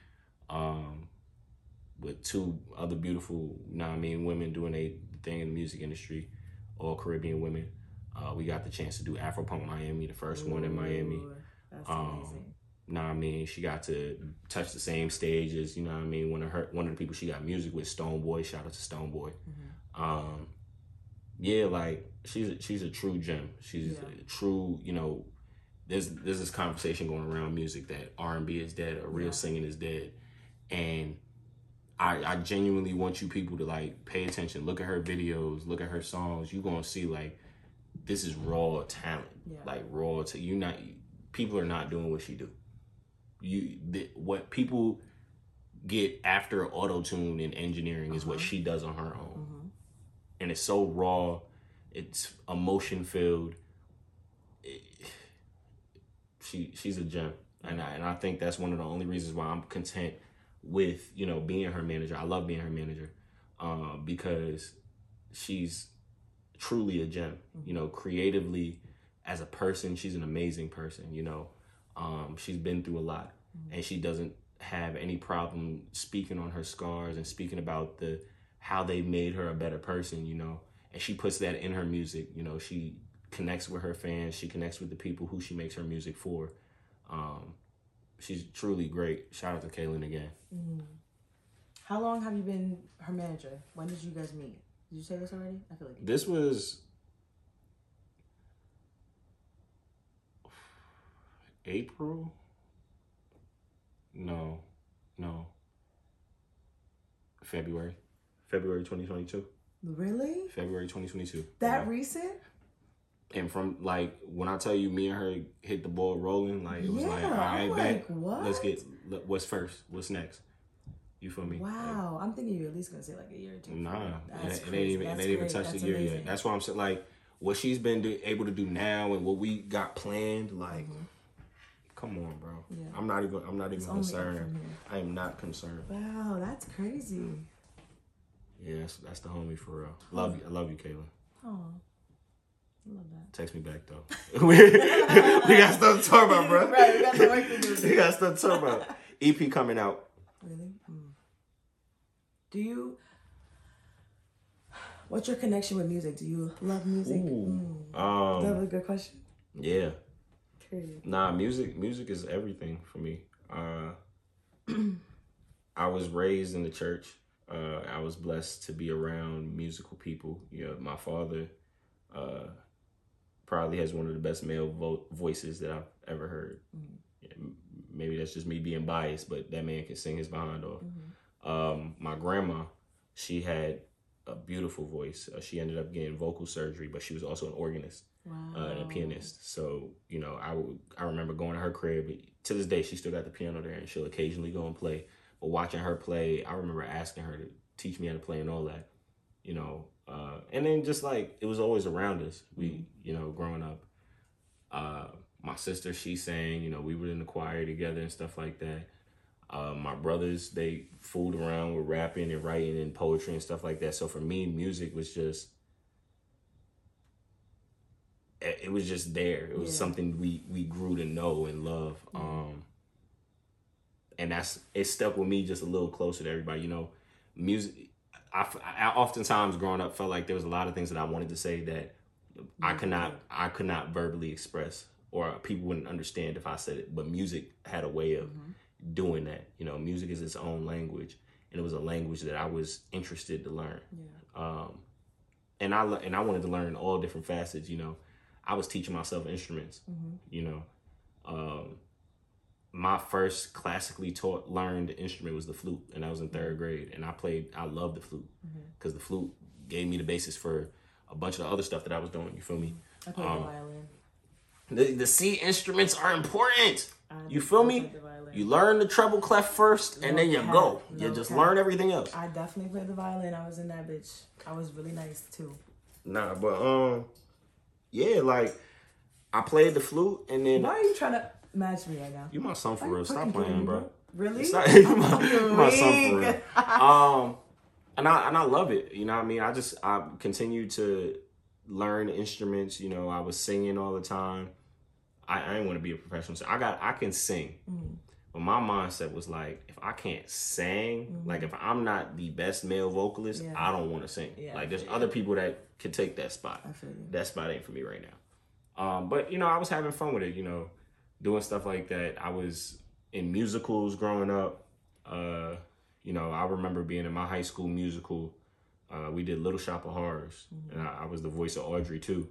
Speaker 2: um, with two other beautiful, now I mean, women doing a thing in the music industry, all Caribbean women. Uh, we got the chance to do Afropunk Miami, the first one in Miami.
Speaker 1: Ooh, That's
Speaker 2: Um,
Speaker 1: amazing.
Speaker 2: know what I mean? She got to touch the same stage as, you know what I mean, one of her one of the people she got music with, Stonebwoy. Shout out to Stonebwoy. Um yeah, like she's a, she's a true gem. She's
Speaker 1: Yeah.
Speaker 2: a true, you know, there's there's this conversation going around music that R and B is dead or real
Speaker 1: Yeah.
Speaker 2: singing is dead. And I I genuinely want you people to like pay attention, look at her videos, look at her songs. You gonna see like this is raw talent.
Speaker 1: Yeah.
Speaker 2: Like raw to you not people are not doing what she do you the, what people get after auto tune and engineering is what
Speaker 1: Uh-huh.
Speaker 2: she does on her own,
Speaker 1: Mhm.
Speaker 2: and it's so raw, it's emotion filled. She she's a gem, and I, and I think that's one of the only reasons why I'm content with you know being her manager. I love being her manager, um, because she's truly a gem. You know, creatively as a person, she's an amazing person. You know, um, she's been through a lot, and she doesn't have any problem speaking on her scars and speaking about the how they made her a better person. You know, and she puts that in her music. You know, she connects with her fans. She connects with the people who she makes her music for. Um, she's truly great. Shout out to Kaylin again.
Speaker 1: Mm. How long have you been her manager? When did you guys meet? Did you say this already? I feel like
Speaker 2: This was April. No, no. February, February twenty twenty two.
Speaker 1: really
Speaker 2: February twenty twenty two.
Speaker 1: that recent.
Speaker 2: And from like when I tell you, me and her hit the ball rolling, like it was like, all
Speaker 1: Yeah,
Speaker 2: right,
Speaker 1: like, what?
Speaker 2: Let's get what's first, what's next. You feel me? Like,
Speaker 1: Wow, I'm thinking you're at least gonna say like a year or two.
Speaker 2: Nah, it,
Speaker 1: That's
Speaker 2: ain't
Speaker 1: crazy.
Speaker 2: even it ain't even touched the year
Speaker 1: amazing.
Speaker 2: yet. That's why I'm saying like what she's been do, able to do now and what we got planned. Like, come on, bro.
Speaker 1: Mm-hmm. Yeah.
Speaker 2: I'm not even. I'm not even
Speaker 1: It's
Speaker 2: concerned. I am not concerned.
Speaker 1: Wow, that's crazy.
Speaker 2: Yeah, that's, that's the homie for real. Love you. I love you, Kaylin.
Speaker 1: Oh, I love that.
Speaker 2: Text me back though. [laughs] we, we got stuff to talk about, bro.
Speaker 1: Right, we got some work to do. [laughs]
Speaker 2: we got stuff to talk about. EP coming out.
Speaker 1: Really? Mm. Do you? What's your connection with music? Do you love music? Mm. That
Speaker 2: Um,
Speaker 1: was a good question.
Speaker 2: yeah.
Speaker 1: Period.
Speaker 2: Nah, music music is everything for me. Uh [clears throat] I was raised in the church. Uh I was blessed to be around musical people. You know, my father uh probably has one of the best male vo- voices that I've ever heard. Yeah, maybe that's just me being biased, but that man can sing his behind off. Um my grandma, she had a beautiful voice. Uh, she ended up getting vocal surgery, but she was also an organist
Speaker 1: Wow.
Speaker 2: uh, and a pianist. So you know, I would I remember going to her crib. To this day, she still got the piano there, and she'll occasionally go and play. But watching her play, I remember asking her to teach me how to play and all that. You know, uh, and then just like it was always around us. We, you know, growing up. Uh, my sister, she sang. You know, we were in the choir together and stuff like that. Uh, my brothers, they fooled around with rapping and writing and poetry and stuff like that. So for me, music was just it was just there. It was
Speaker 1: Yeah.
Speaker 2: something we we grew to know and love. Um and that's it stuck with me just a little closer to everybody. You know, music. I, I oftentimes growing up felt like there was a lot of things that I wanted to say that I could not I could not verbally express or people wouldn't understand if I said it. But music had a way of doing that. You know, music is its own language, and it was a language that I was interested to learn.
Speaker 1: Yeah.
Speaker 2: Um, and I and I wanted to learn all different facets. You know, I was teaching myself instruments. You know, um, my first classically taught learned instrument was the flute, and I was in third grade. And I played. I loved the flute because the flute gave me the basis for a bunch of the other stuff that I was doing. You feel me?
Speaker 1: I played
Speaker 2: Um,
Speaker 1: the violin.
Speaker 2: The the C instruments are important. You feel me? You learn the treble clef first, and then you
Speaker 1: No
Speaker 2: go.
Speaker 1: cap.
Speaker 2: You just learn everything else.
Speaker 1: I definitely played the violin. I was in that bitch. I was really nice too.
Speaker 2: Nah, but um, yeah, like I played the flute, and then
Speaker 1: Why are you trying to match me right now?
Speaker 2: you my son for real. Stop playing, bro.
Speaker 1: Really?
Speaker 2: Stop, [laughs] you my, you my son for real. [laughs] Um, and I and I love it. You know what I mean? I just I continue to learn instruments. You know, I was singing all the time. I, I didn't want to be a professional singer. I got I can sing.
Speaker 1: Mm.
Speaker 2: But my mindset was like, if I can't sing, like if I'm not the best male vocalist,
Speaker 1: Mm-hmm. Yeah.
Speaker 2: I don't want to sing.
Speaker 1: Yeah,
Speaker 2: like there's other people that could take that spot.
Speaker 1: I feel you.
Speaker 2: That spot ain't for me right now. Um, but you know, I was having fun with it. You know, doing stuff like that. I was in musicals growing up. Uh, you know, I remember being in my high school musical. Uh, we did Little Shop of Horrors, and I, I was the voice of Audrey II,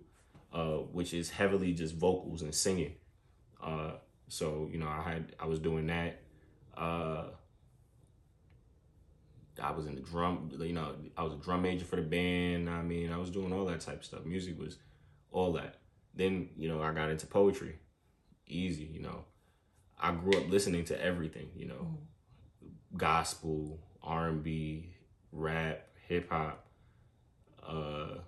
Speaker 2: uh, which is heavily just vocals and singing. Uh, so you know, I had I was doing that. Uh, I was in the drum, you know, I was a drum major for the band. I mean, I was doing all that type of stuff. Music was all that. Then, you know, I got into poetry. Easy, you know. I grew up listening to everything, you know. Gospel, R&B, rap, hip hop, uh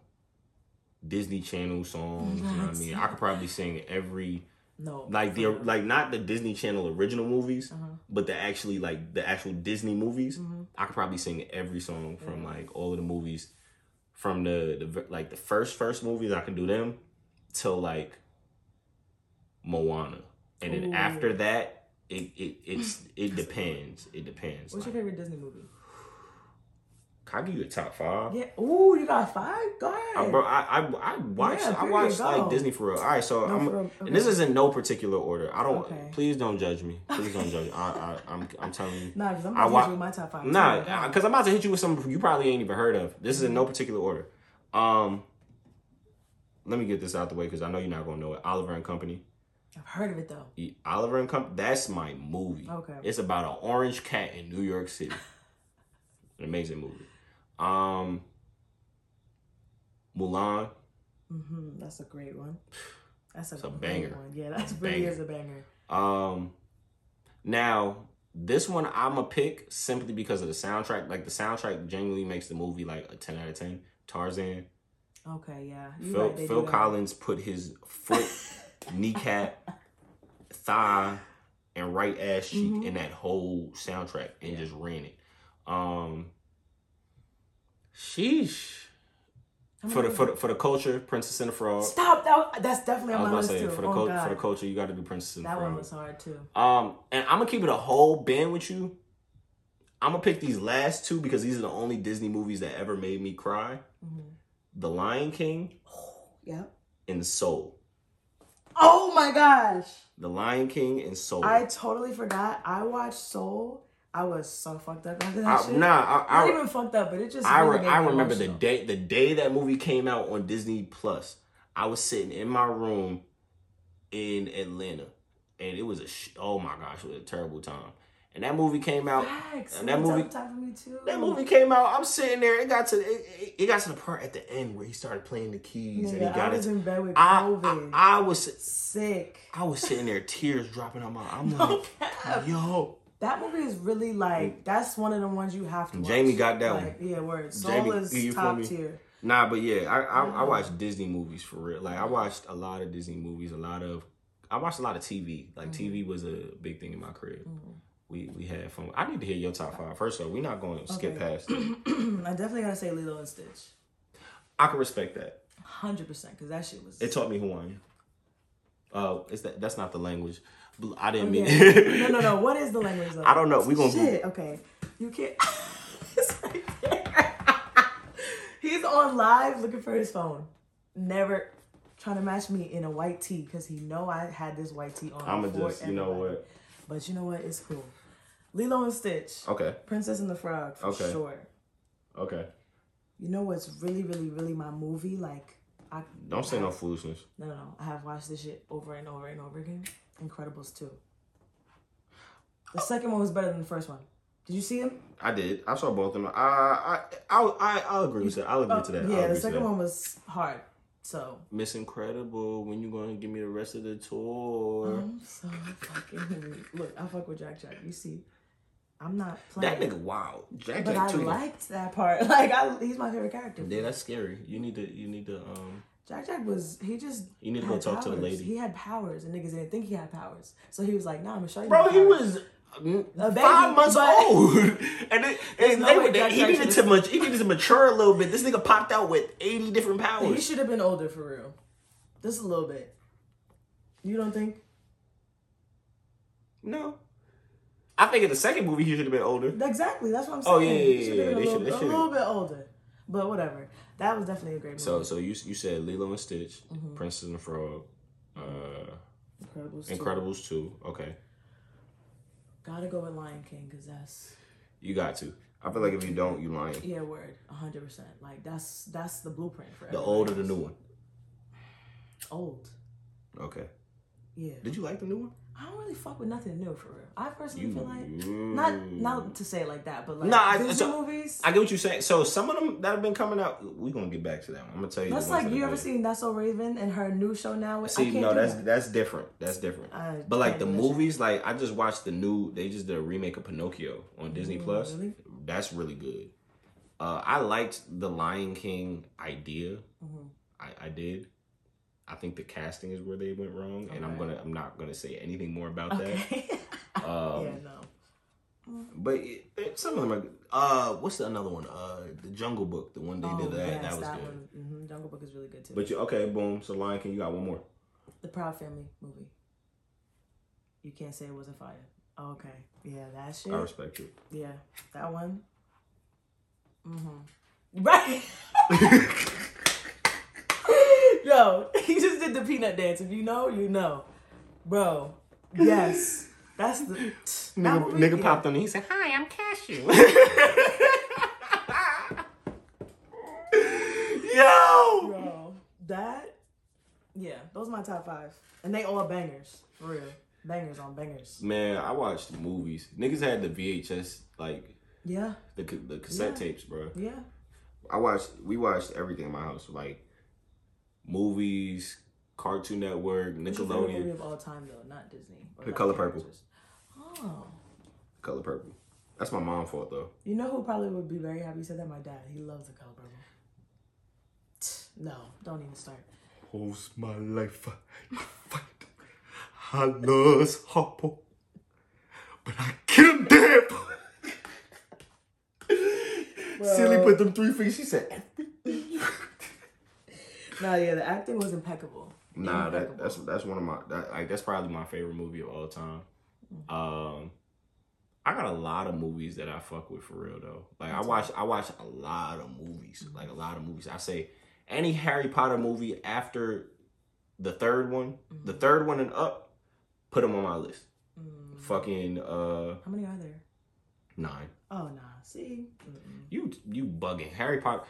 Speaker 2: Disney Channel songs, you know what I mean? I could probably sing every
Speaker 1: No.
Speaker 2: like the like not the Disney Channel original movies,
Speaker 1: Uh-huh.
Speaker 2: but the actually like the actual Disney movies. I could probably sing every song from like all of the movies, from the the like the first first movies. I can do them till like Moana, and then
Speaker 1: Ooh.
Speaker 2: after that, it it it's it depends. It depends.
Speaker 1: What's your favorite Disney movie?
Speaker 2: Can I give you a top five?
Speaker 1: Yeah. Ooh, you got five? Go ahead.
Speaker 2: I, bro, I I I watched
Speaker 1: Yeah,
Speaker 2: I watched
Speaker 1: go.
Speaker 2: like Disney for real. All right, so
Speaker 1: No,
Speaker 2: I'm
Speaker 1: real,
Speaker 2: and this is in no particular order. I don't.
Speaker 1: Okay.
Speaker 2: Please don't judge me. Please don't [laughs] judge. Me. I, I I'm I'm telling you.
Speaker 1: Nah, because I'm
Speaker 2: I
Speaker 1: about to
Speaker 2: wa-
Speaker 1: hit you with my top five.
Speaker 2: Nah, because I'm about to hit you with some you probably ain't even heard of. This is in no particular order. Um, let me get this out the way because I know you're not gonna know it. Oliver and Company.
Speaker 1: I've heard of it though.
Speaker 2: E- Oliver and Company. That's my movie.
Speaker 1: Okay.
Speaker 2: It's about an orange cat in New York City. [laughs] An amazing movie. Um, Mulan.
Speaker 1: hmm That's a great one. That's a,
Speaker 2: a
Speaker 1: great
Speaker 2: banger.
Speaker 1: one. Yeah, that's really
Speaker 2: banger.
Speaker 1: is a banger.
Speaker 2: Um, now this one I'm a pick simply because of the soundtrack. Like the soundtrack genuinely makes the movie like a ten out of ten. Tarzan.
Speaker 1: Okay, yeah. You
Speaker 2: Phil
Speaker 1: right,
Speaker 2: Phil. Collins put his foot, [laughs] kneecap, thigh, and right ass cheek
Speaker 1: Mhm.
Speaker 2: in that whole soundtrack and just ran it. Um, sheesh.
Speaker 1: How
Speaker 2: For the for the for the culture, Princess and the Frog.
Speaker 1: Stop. That that's definitely
Speaker 2: I was
Speaker 1: my
Speaker 2: about to
Speaker 1: list
Speaker 2: say
Speaker 1: too.
Speaker 2: for the
Speaker 1: oh,
Speaker 2: cul-
Speaker 1: God.
Speaker 2: for the culture, you got to do Princess and the
Speaker 1: that
Speaker 2: Frog.
Speaker 1: one was hard too.
Speaker 2: Um, and I'm gonna keep it a whole band with you. I'm gonna pick these last two because these are the only Disney movies that ever made me cry:
Speaker 1: Mhm.
Speaker 2: The Lion King
Speaker 1: Yep.
Speaker 2: and Soul.
Speaker 1: Oh my gosh.
Speaker 2: The Lion King and Soul.
Speaker 1: I totally forgot. I watched Soul. I was so fucked up after that
Speaker 2: I-
Speaker 1: shit.
Speaker 2: nah,
Speaker 1: Not
Speaker 2: I, I,
Speaker 1: even fucked up, but it just.
Speaker 2: I,
Speaker 1: really
Speaker 2: I
Speaker 1: me
Speaker 2: remember the day the day that movie came out on Disney Plus. I was sitting in my room in Atlanta, and it was a sh- oh my gosh, it was a terrible time. And that movie came out.
Speaker 1: Facts.
Speaker 2: and that movie-
Speaker 1: up top for me too.
Speaker 2: That movie came out. I'm sitting there. It got to it, it- got to the part at the end where he started playing the keys and he
Speaker 1: Nigga, I
Speaker 2: got
Speaker 1: was
Speaker 2: it.
Speaker 1: in bed with
Speaker 2: I,
Speaker 1: COVID.
Speaker 2: I I was
Speaker 1: Sick.
Speaker 2: I was sitting there, tears dropping on my. I'm
Speaker 1: No [laughs]
Speaker 2: like,
Speaker 1: cap.
Speaker 2: yo,
Speaker 1: That movie is really like that's one of the ones you have to. Watch.
Speaker 2: Jamie got that
Speaker 1: like, Yeah, word. Soul
Speaker 2: Jamie,
Speaker 1: is top tier.
Speaker 2: nah, but yeah, I I, I
Speaker 1: Wow.
Speaker 2: watched Disney movies for real. Like I watched a lot of Disney movies, a lot of. I watched a lot of TV. Like
Speaker 1: Mm-hmm.
Speaker 2: TV was a big thing in my career. We we had fun. I need to hear your top five. First off, we're not going to skip past it. [clears throat]
Speaker 1: I definitely gotta say Lilo and Stitch.
Speaker 2: I can respect that.
Speaker 1: Hundred percent, because that shit was.
Speaker 2: It taught me Hawaiian. Oh, is that that's not the language. I didn't mean.
Speaker 1: Okay. [laughs] no, no, no. What is the language? Though?
Speaker 2: I don't know. We gonna
Speaker 1: Shit. Okay. You can't. [laughs] It's right there. He's on live looking for his phone. Never trying to match me in a white tee because he know I had this white tee on.
Speaker 2: I'ma just, you know what?
Speaker 1: But you know what? It's cool. Lilo and Stitch.
Speaker 2: Okay.
Speaker 1: Princess and the Frog for
Speaker 2: Okay.
Speaker 1: sure.
Speaker 2: Okay.
Speaker 1: You know what's really, really, really my movie? Like, I
Speaker 2: Don't say
Speaker 1: I
Speaker 2: no foolishness.
Speaker 1: No, no, no. I have watched this shit over and over and over again. Incredibles two. The second one was better than the first one. Did you see him?
Speaker 2: I did. I saw both of them. I I I I I'll agree with that. I'll agree to that.
Speaker 1: Yeah, the second
Speaker 2: that.
Speaker 1: one was hard. So
Speaker 2: Miss Incredible. When you gonna give me the rest of the tour?
Speaker 1: I'm so fucking look. I fuck with Jack Jack. You see, I'm not playing.
Speaker 2: that nigga, wild. Jack
Speaker 1: but
Speaker 2: Jack
Speaker 1: I
Speaker 2: too.
Speaker 1: liked that part. [laughs] Like, I, he's my favorite character.
Speaker 2: Yeah, that's scary. You need to. You need to. Um.
Speaker 1: Jack Jack was he just
Speaker 2: You need to go
Speaker 1: had
Speaker 2: talk to the
Speaker 1: powers.
Speaker 2: lady.
Speaker 1: He had powers, and niggas didn't think he had powers. So he was like, "Nah, I'm gonna show you."
Speaker 2: Bro, he was
Speaker 1: A baby,
Speaker 2: five months old, [laughs] and, it, and
Speaker 1: no
Speaker 2: they were, he needed to much. He needed to mature a little bit. This nigga popped out with eighty different powers.
Speaker 1: He should have been older for real. Just a little bit. You don't think?
Speaker 2: No, I think in the second movie he should have been older.
Speaker 1: Exactly. That's what I'm saying.
Speaker 2: Oh, yeah, yeah, yeah,
Speaker 1: been
Speaker 2: they
Speaker 1: a, little,
Speaker 2: should- they
Speaker 1: a little bit older. But whatever. That was definitely a great movie.
Speaker 2: So so you you said Lilo and Stitch,
Speaker 1: Mm-hmm.
Speaker 2: Princess and the Frog, uh,
Speaker 1: Incredibles.
Speaker 2: Incredibles two. Okay,
Speaker 1: Gotta go with Lion King because that's
Speaker 2: you got to. I feel like if you don't, you lying.
Speaker 1: yeah, word, hundred percent. Like that's that's the blueprint for
Speaker 2: The old or the new one?
Speaker 1: Old.
Speaker 2: Okay.
Speaker 1: Yeah.
Speaker 2: Did you like the new one?
Speaker 1: I don't really fuck with nothing new for real. I personally
Speaker 2: You
Speaker 1: feel like
Speaker 2: mm.
Speaker 1: not not to say it like that, but like
Speaker 2: Nah, I- so-
Speaker 1: movies.
Speaker 2: I get what you're saying. So some of them that have been coming out, we're gonna get back to that one. I'm gonna tell you.
Speaker 1: that's like you ever seen That's So Raven and her new show now? With,
Speaker 2: See, no, that's
Speaker 1: that.
Speaker 2: that's different. That's different.
Speaker 1: I
Speaker 2: But like the
Speaker 1: that
Speaker 2: movies, like I just watched the new. They just did a remake of Pinocchio on Disney
Speaker 1: Ooh,
Speaker 2: Plus.
Speaker 1: really?
Speaker 2: That's really good. Uh, I liked the Lion King idea.
Speaker 1: Mm-hmm.
Speaker 2: I, I did. I think the casting is where they went wrong, and I'm gonna I'm not gonna say anything more about
Speaker 1: Okay.
Speaker 2: that. [laughs] Um,
Speaker 1: yeah, no.
Speaker 2: But it, it- some of them are. good. Uh, what's the another one? Uh, the Jungle Book, the one they did that.
Speaker 1: Oh, yes,
Speaker 2: that was
Speaker 1: that
Speaker 2: good.
Speaker 1: one. hmm Jungle Book is really good too.
Speaker 2: But you okay? Boom. So Lion King, you got one more.
Speaker 1: the Proud Family movie. You can't say it wasn't fire. Okay. Yeah, that shit.
Speaker 2: I respect you.
Speaker 1: Yeah, that one. Mm-hmm. Right. [laughs] [laughs] [laughs] Yo, [laughs] he just did the peanut dance. If you know, you know, bro. Yes, that's the [laughs] that
Speaker 2: Nigga,
Speaker 1: movie,
Speaker 2: nigga
Speaker 1: yeah.
Speaker 2: popped on. Me. He said, "Hi, I'm Cashew." Yo.
Speaker 1: Bro, that, yeah, those are my top five, and they all bangers for real. Bangers on bangers.
Speaker 2: Man, I watched movies. Niggas had the VHS, like
Speaker 1: Yeah,
Speaker 2: the the cassette
Speaker 1: Yeah.
Speaker 2: tapes, bro.
Speaker 1: yeah.
Speaker 2: I watched. We watched everything in my house, like movies, Cartoon Network,
Speaker 1: What's your favorite movie
Speaker 2: Nickelodeon,
Speaker 1: of all time though? Not Disney. or
Speaker 2: The
Speaker 1: like
Speaker 2: Color Purple.
Speaker 1: characters. Oh,
Speaker 2: Color Purple. That's my mom's fault though.
Speaker 1: you know who probably would be very happy you said that? My dad. He loves the Color Purple. No, don't even start.
Speaker 2: Who's my life? I fight. I loves Harpo, but I kill him dead. Silly put them three feet. She said,
Speaker 1: No, yeah, the acting was impeccable.
Speaker 2: "Nah, that that's that's one of my that, like that's probably my favorite movie of all time."
Speaker 1: Mm-hmm.
Speaker 2: Um, I got a lot of movies that I fuck with for real though. Like I watch I watch a lot of movies,
Speaker 1: Mm-hmm.
Speaker 2: like a lot of movies. I say any Harry Potter movie after the third one, the
Speaker 1: Mm-hmm.
Speaker 2: third one and up, put them on my list.
Speaker 1: Mm.
Speaker 2: Fucking uh
Speaker 1: How many are there?
Speaker 2: nine.
Speaker 1: Oh nah, see, Mm-mm.
Speaker 2: You you bugging Harry Potter.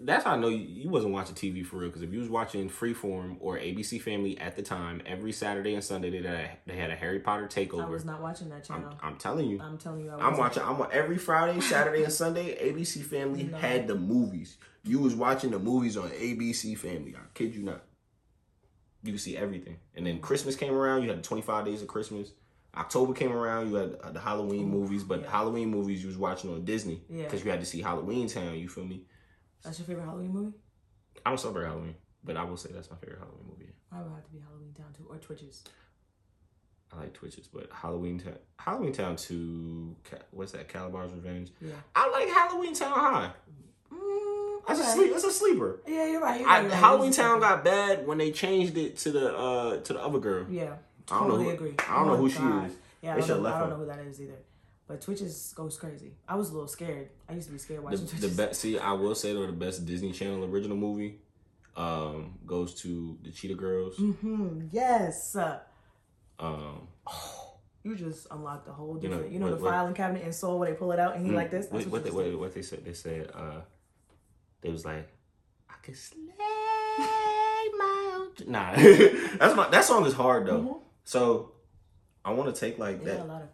Speaker 2: That's how I know you, you wasn't watching TV for real. Because if you was watching Freeform or ABC Family at the time, every Saturday and Sunday they had a, they had a Harry Potter takeover.
Speaker 1: I was not watching that
Speaker 2: I'm,
Speaker 1: channel.
Speaker 2: I'm telling you,
Speaker 1: I'm, telling you, I
Speaker 2: I'm watching. I'm on every Friday, Saturday, and Sunday. ABC Family
Speaker 1: No.
Speaker 2: had the movies. You was watching the movies on ABC Family. I kid you not. You could see everything. And then Christmas came around. You had the 25 Days of Christmas. October came around. You had uh, the Halloween movies, but
Speaker 1: yeah.
Speaker 2: Halloween movies you was watching on Disney
Speaker 1: Yeah.
Speaker 2: because you had to see Halloween Town. You feel me?
Speaker 1: That's your favorite Halloween movie?
Speaker 2: I don't celebrate Halloween, but I will say that's my favorite Halloween movie.
Speaker 1: I would have to be Halloween Town too, or Twitches.
Speaker 2: I like Twitches, but Halloween Town, Halloween Town Two, what's that? Kalabar's Revenge.
Speaker 1: Yeah.
Speaker 2: I like Halloween Town High.
Speaker 1: Mm,
Speaker 2: That's
Speaker 1: okay.
Speaker 2: a sleep. That's a sleeper.
Speaker 1: Yeah, you're right. You're
Speaker 2: I,
Speaker 1: right.
Speaker 2: Halloween Town got bad when they changed it to the uh to the other girl.
Speaker 1: Yeah,
Speaker 2: I don't know who-
Speaker 1: agree.
Speaker 2: I don't know
Speaker 1: Oh,
Speaker 2: who she is.
Speaker 1: Yeah, I
Speaker 2: They
Speaker 1: don't, know, I don't know who that is either. But Twitches goes crazy. I was a little scared. I used to be scared
Speaker 2: The,
Speaker 1: watching
Speaker 2: the
Speaker 1: Twitches.
Speaker 2: best. See, I will say though, the best Disney Channel original movie, um, goes to the Cheetah Girls.
Speaker 1: hmm Yes.
Speaker 2: Um,
Speaker 1: You just unlocked a whole
Speaker 2: You know,
Speaker 1: different. You know,
Speaker 2: what-
Speaker 1: the
Speaker 2: what-
Speaker 1: filing cabinet in Soul where they pull it out and he like this.
Speaker 2: What, what, they, what, what they said? They said uh, they was like, I could slay my own. Nah, [laughs] that's my that song is hard though.
Speaker 1: Mhm.
Speaker 2: So I want to take like
Speaker 1: They
Speaker 2: that.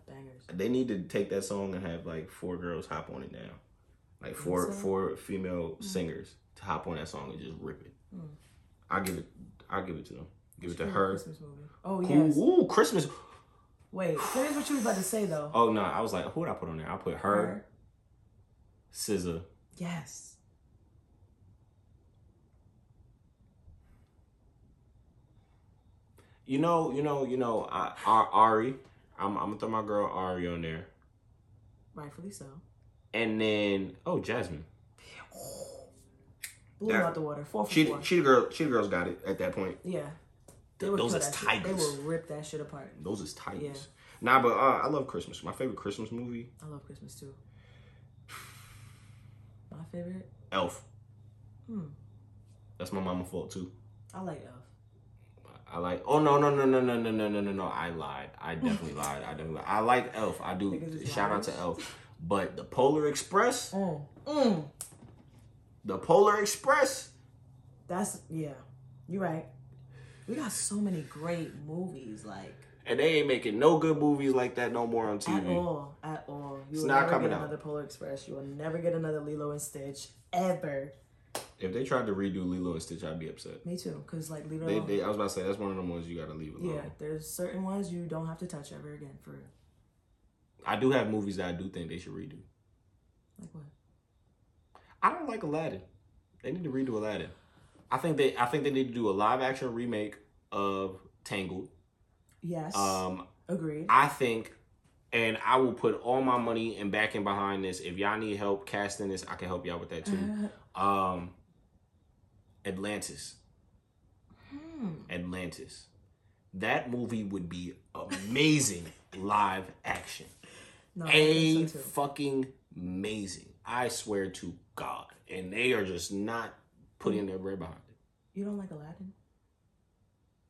Speaker 2: They need to take that song and have like four girls hop on it now, like four
Speaker 1: so? Mm.
Speaker 2: four female singers to hop on that song and just rip it. I'll give it. I'll give it to them. Give it to her.
Speaker 1: Christmas movie. Oh yes.
Speaker 2: ooh, Christmas.
Speaker 1: Wait, finish what you was about to say though.
Speaker 2: Oh no, I was like, who would I put on there? I put her, SZA,
Speaker 1: Yes.
Speaker 2: You know, you know, you know, I, Ar- Ari. I'm, I'm gonna throw my girl Ari on there,
Speaker 1: Rightfully so.
Speaker 2: and then oh Jasmine.
Speaker 1: Blew
Speaker 2: That-
Speaker 1: out the water. Four for
Speaker 2: She
Speaker 1: four.
Speaker 2: she the girl she the girls got it at that point.
Speaker 1: yeah. They
Speaker 2: Th- those
Speaker 1: kill
Speaker 2: is
Speaker 1: that. They
Speaker 2: tigers.
Speaker 1: will rip that shit apart.
Speaker 2: Those is titans.
Speaker 1: Yeah.
Speaker 2: Nah, but uh, I love Christmas. My favorite Christmas movie,
Speaker 1: I love Christmas too. My favorite?
Speaker 2: Elf.
Speaker 1: Hmm.
Speaker 2: That's my mama fault too.
Speaker 1: I like Elf.
Speaker 2: I like. Oh no no no no no no no no no no! I lied. I definitely [laughs] lied. I definitely. Lied. I like Elf. I do. Shout out to. Elf. But the Polar Express,
Speaker 1: Mm. Mm.
Speaker 2: the Polar Express.
Speaker 1: That's yeah. You're right. We got so many great movies, like
Speaker 2: And they ain't making no good movies like that no more on TV.
Speaker 1: at all, at all. You
Speaker 2: It's
Speaker 1: will
Speaker 2: not
Speaker 1: never
Speaker 2: coming
Speaker 1: get
Speaker 2: out.
Speaker 1: another Polar Express. You will never get another Lilo and Stitch ever.
Speaker 2: If they tried to redo Lilo and Stitch, I'd be upset.
Speaker 1: Me too, cause like leave it
Speaker 2: They,
Speaker 1: alone.
Speaker 2: they, I was about to say that's one of them ones you gotta leave alone.
Speaker 1: yeah, there's certain ones you don't have to touch ever again for real.
Speaker 2: I do have movies that I do think they should redo.
Speaker 1: Like what?
Speaker 2: I don't like Aladdin. They need to redo Aladdin. I think they I think they need to do a live action remake of Tangled.
Speaker 1: Yes.
Speaker 2: Um,
Speaker 1: Agreed.
Speaker 2: I think, and I will put all my money and backing behind this. If y'all need help casting this, I can help y'all with that too. [laughs] Um, Atlantis.
Speaker 1: Hmm.
Speaker 2: Atlantis. That movie would be amazing [laughs] live action.
Speaker 1: No, I
Speaker 2: A
Speaker 1: so
Speaker 2: fucking amazing. I swear to God, and they are just not putting their bread behind it.
Speaker 1: You don't like Aladdin?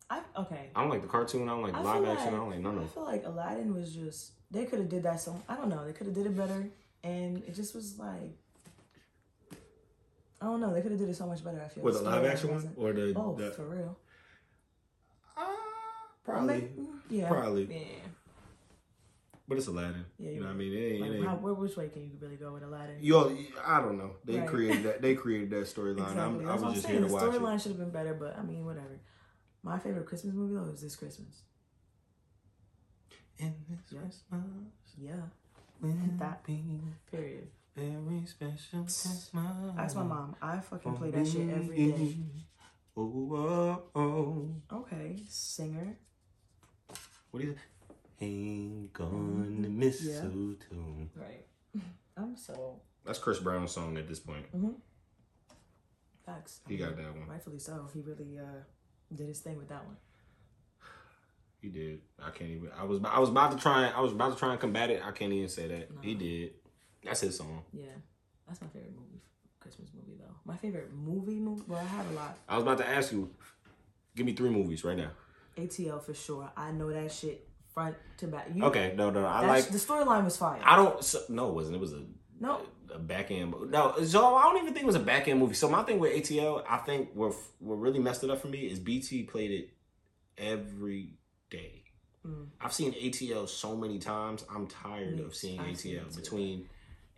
Speaker 1: I okay.
Speaker 2: I don't like the cartoon. I don't like
Speaker 1: I
Speaker 2: live action. I don't like none
Speaker 1: I
Speaker 2: of it.
Speaker 1: feel like Aladdin was just they could have did that some I don't know they could have did it better and it just was like I don't know they could have did it so much better I feel like.
Speaker 3: With the live
Speaker 1: Storyline
Speaker 3: action one
Speaker 1: wasn't-
Speaker 3: or the,
Speaker 1: both
Speaker 3: the
Speaker 1: for real
Speaker 3: uh, probably,
Speaker 1: Like, yeah
Speaker 3: probably.
Speaker 1: yeah
Speaker 3: but it's Aladdin.
Speaker 1: Yeah,
Speaker 3: you
Speaker 1: you're
Speaker 3: know what I mean? It ain't,
Speaker 1: like
Speaker 3: it ain't.
Speaker 1: how, where, which way can you really go with Aladdin
Speaker 3: Yo, I don't know. They
Speaker 1: Right.
Speaker 3: created that. They created that storyline.
Speaker 1: exactly
Speaker 3: I'm,
Speaker 1: what
Speaker 3: was
Speaker 1: I'm
Speaker 3: just
Speaker 1: saying
Speaker 3: here
Speaker 1: the
Speaker 3: to watch it.
Speaker 1: storyline should have been better but I mean whatever my favorite Christmas movie though is this Christmas
Speaker 3: In this
Speaker 1: Yeah.
Speaker 3: Christmas,
Speaker 1: yeah
Speaker 3: will [laughs]
Speaker 1: That-
Speaker 3: be
Speaker 1: period
Speaker 3: very special. That's my,
Speaker 1: ask my mom I fucking play that shit every day
Speaker 3: Oh, oh, oh.
Speaker 1: okay singer
Speaker 3: What What is it?
Speaker 2: Ain't gonna miss
Speaker 1: Yeah.
Speaker 2: you too.
Speaker 1: right [laughs] I'm so
Speaker 3: That's Chris Brown's song at this point. Mhm.
Speaker 1: facts
Speaker 3: He got that one.
Speaker 1: Rightfully so. He really uh, did his thing with that one.
Speaker 3: He did.
Speaker 2: I can't even. I was. I was about to try. I was about to try and combat it. I can't even say that. He did. That's his song.
Speaker 1: Yeah, that's my favorite movie, Christmas movie though. My favorite movie movie. Well, I have a lot.
Speaker 2: I was about to ask you. Give me three movies right now.
Speaker 1: ATL for sure. I know that shit front to back. You,
Speaker 2: Okay. No. No. no.
Speaker 1: I
Speaker 2: like.
Speaker 1: the storyline was fire.
Speaker 2: I don't. So, no, it wasn't. It was a
Speaker 1: no,
Speaker 2: a back end. No, so I don't even think it was a back end movie. So my thing with ATL, I think what what really messed it up for me is BT played it every day.
Speaker 1: Mm.
Speaker 2: I've seen ATL so many times. I'm tired of seeing
Speaker 1: I've
Speaker 2: ATL
Speaker 1: it
Speaker 2: between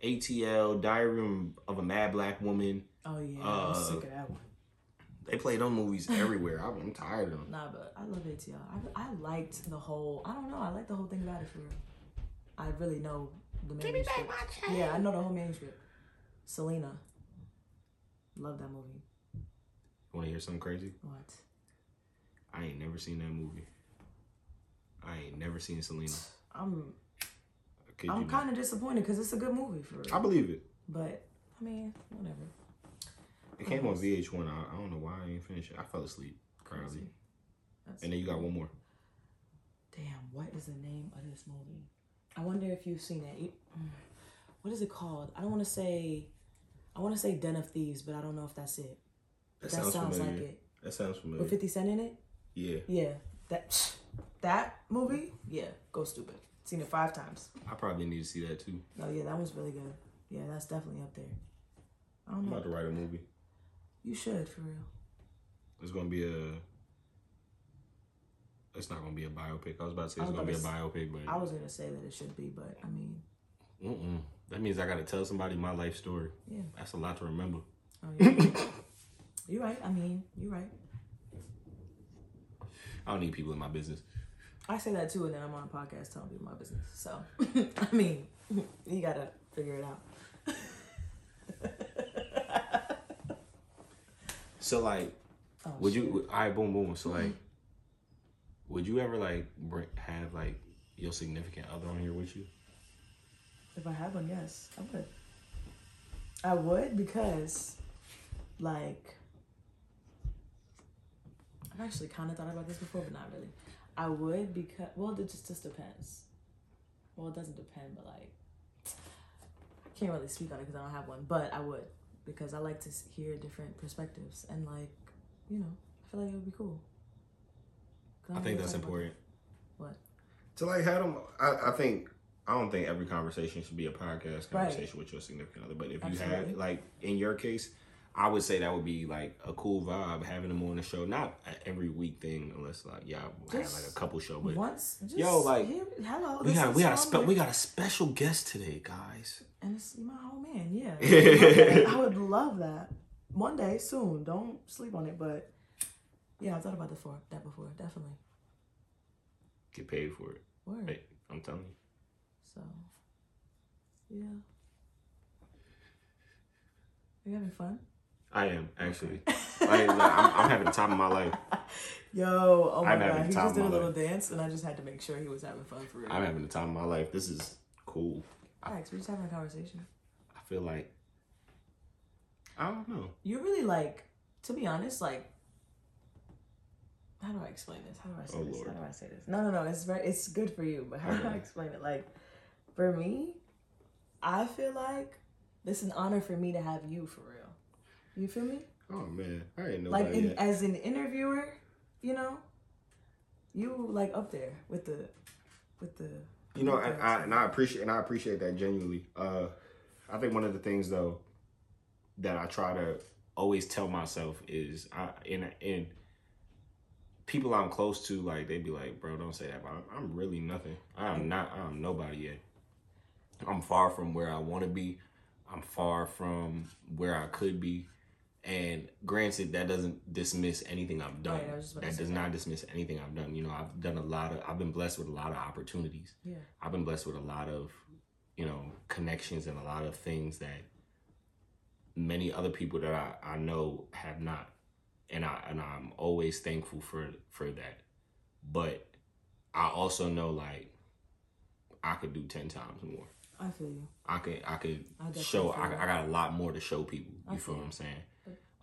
Speaker 2: ATL, Diary of a Mad Black Woman.
Speaker 1: oh yeah, I'm
Speaker 2: Uh,
Speaker 1: sick of that one.
Speaker 2: They play them movies everywhere. I'm, I'm tired of them.
Speaker 1: Nah, but I love ATL. I, I liked the whole. I don't know. I like the whole thing about it for real. I really know the manuscript. Yeah, I know the whole manuscript. Selena. Love that movie.
Speaker 2: Want to hear something crazy?
Speaker 1: What?
Speaker 2: I ain't never seen that movie. I ain't never seen Selena.
Speaker 1: I'm
Speaker 2: I kid you
Speaker 1: I'm kind of disappointed because it's a good movie for real.
Speaker 3: I believe it.
Speaker 1: But I mean, whatever.
Speaker 2: It came on VH1. I, I don't know why I ain't finished it. I fell asleep.
Speaker 1: Crazy.
Speaker 2: And then you got one more.
Speaker 1: damn. What is the name of this movie? I wonder if you've seen it. Mm, What is it called? I don't want to say. I want to say Den of Thieves, but I don't know if that's it.
Speaker 3: That,
Speaker 1: That,
Speaker 3: sounds,
Speaker 1: sounds
Speaker 3: familiar.
Speaker 1: like it.
Speaker 3: That sounds familiar.
Speaker 1: With Fifty Cent in it.
Speaker 3: yeah.
Speaker 1: Yeah. That that movie. Yeah. Go stupid. Seen it five times.
Speaker 2: I probably need to see that too.
Speaker 1: Oh yeah, that was really good. Yeah, that's definitely up there. I don't
Speaker 3: I'm
Speaker 1: know.
Speaker 3: about to write a movie.
Speaker 1: You should for real.
Speaker 2: It's gonna be a. It's not gonna be a biopic. I was about to say it's gonna be a biopic, but
Speaker 1: I was gonna say that it should be, but I mean,
Speaker 2: Mm-mm. that means I gotta tell somebody my life story.
Speaker 1: yeah.
Speaker 2: That's a lot to remember.
Speaker 1: Oh, yeah. you're right. I mean, you're right.
Speaker 2: I don't need people in my business.
Speaker 1: I say that too, and then I'm on a podcast telling people my business. So, [laughs] I mean, you gotta figure it out. [laughs]
Speaker 2: So like,
Speaker 1: Oh,
Speaker 2: would
Speaker 1: shit.
Speaker 2: you? All right, boom, boom. So mm-hmm. like, would you ever like have like your significant other on here with you?
Speaker 1: If I had one, yes, I would. I would because, like, I've actually kind of thought about this before, but not really. I would because, well, it just just depends. Well, it doesn't depend, but like, I can't really speak on it because I don't have one. But I would because I like to hear different perspectives and like, you know, I feel like it would be cool.
Speaker 2: I
Speaker 1: don't
Speaker 2: think that's important.
Speaker 1: What?
Speaker 3: To like have them, I, I think I don't think every conversation should be a podcast
Speaker 1: Right.
Speaker 3: conversation with your significant other. But if you
Speaker 1: Absolutely.
Speaker 3: have,
Speaker 2: Like in your case, I would say that would be like a cool vibe having them on the show. Not every week thing, unless like y'all have like a couple show. But
Speaker 1: Once, just
Speaker 2: Yo, like,
Speaker 1: hello.
Speaker 2: we got we got a spe- we got a special guest today, guys.
Speaker 1: And it's my whole man, yeah. [laughs] I would love that. One day, soon. Don't sleep on it, but yeah, I thought about before. That before, definitely.
Speaker 2: Get paid for it.
Speaker 1: Word.
Speaker 2: Hey, I'm telling you.
Speaker 1: So, yeah. Are you having fun?
Speaker 2: I am actually. like, I'm, I'm having the time of my life. [laughs]
Speaker 1: Yo, oh my
Speaker 2: I'm
Speaker 1: god, he
Speaker 2: time
Speaker 1: just did a little
Speaker 2: life.
Speaker 1: dance, and I just had to make sure he was having fun for real.
Speaker 2: I'm having the time of my life. This is cool.
Speaker 1: Alex, we're just having a conversation.
Speaker 2: I feel like I don't know.
Speaker 1: You're really like, to be honest, like, how do I explain this? How do I say
Speaker 2: Oh,
Speaker 1: this?
Speaker 2: Lord.
Speaker 1: How do I say this? No, no, no. It's very, it's good for you, but how do I explain it? Like, for me, I feel like This is an honor for me to have you for real. You feel me?
Speaker 3: Oh man, I ain't know
Speaker 1: Like in,
Speaker 3: yet.
Speaker 1: as an interviewer, you know, you like up there with the with the
Speaker 3: You know, and I, and I appreciate and I appreciate that genuinely. Uh, I think one of the things though
Speaker 2: that I try to always tell myself is I in in people I'm close to like they'd be like, bro, don't say that. But I'm, I'm really nothing. I am not. I'm nobody yet. I'm far from where I want to be. I'm far from where I could be. And granted, that doesn't dismiss anything I've oh, done.
Speaker 1: Right, I was just about to
Speaker 2: that does
Speaker 1: that.
Speaker 2: not dismiss anything I've done. You know, I've done a lot of. I've been blessed with a lot of opportunities.
Speaker 1: yeah.
Speaker 2: I've been blessed with a lot of, you know, connections and a lot of things that many other people that I, I know have not. And I and I'm always thankful for for that. But I also know like I could do ten times more.
Speaker 1: I feel you.
Speaker 2: I could I could
Speaker 1: I
Speaker 2: show I. I got a lot more to show people. You
Speaker 1: I
Speaker 2: feel
Speaker 1: feel
Speaker 2: what I'm saying?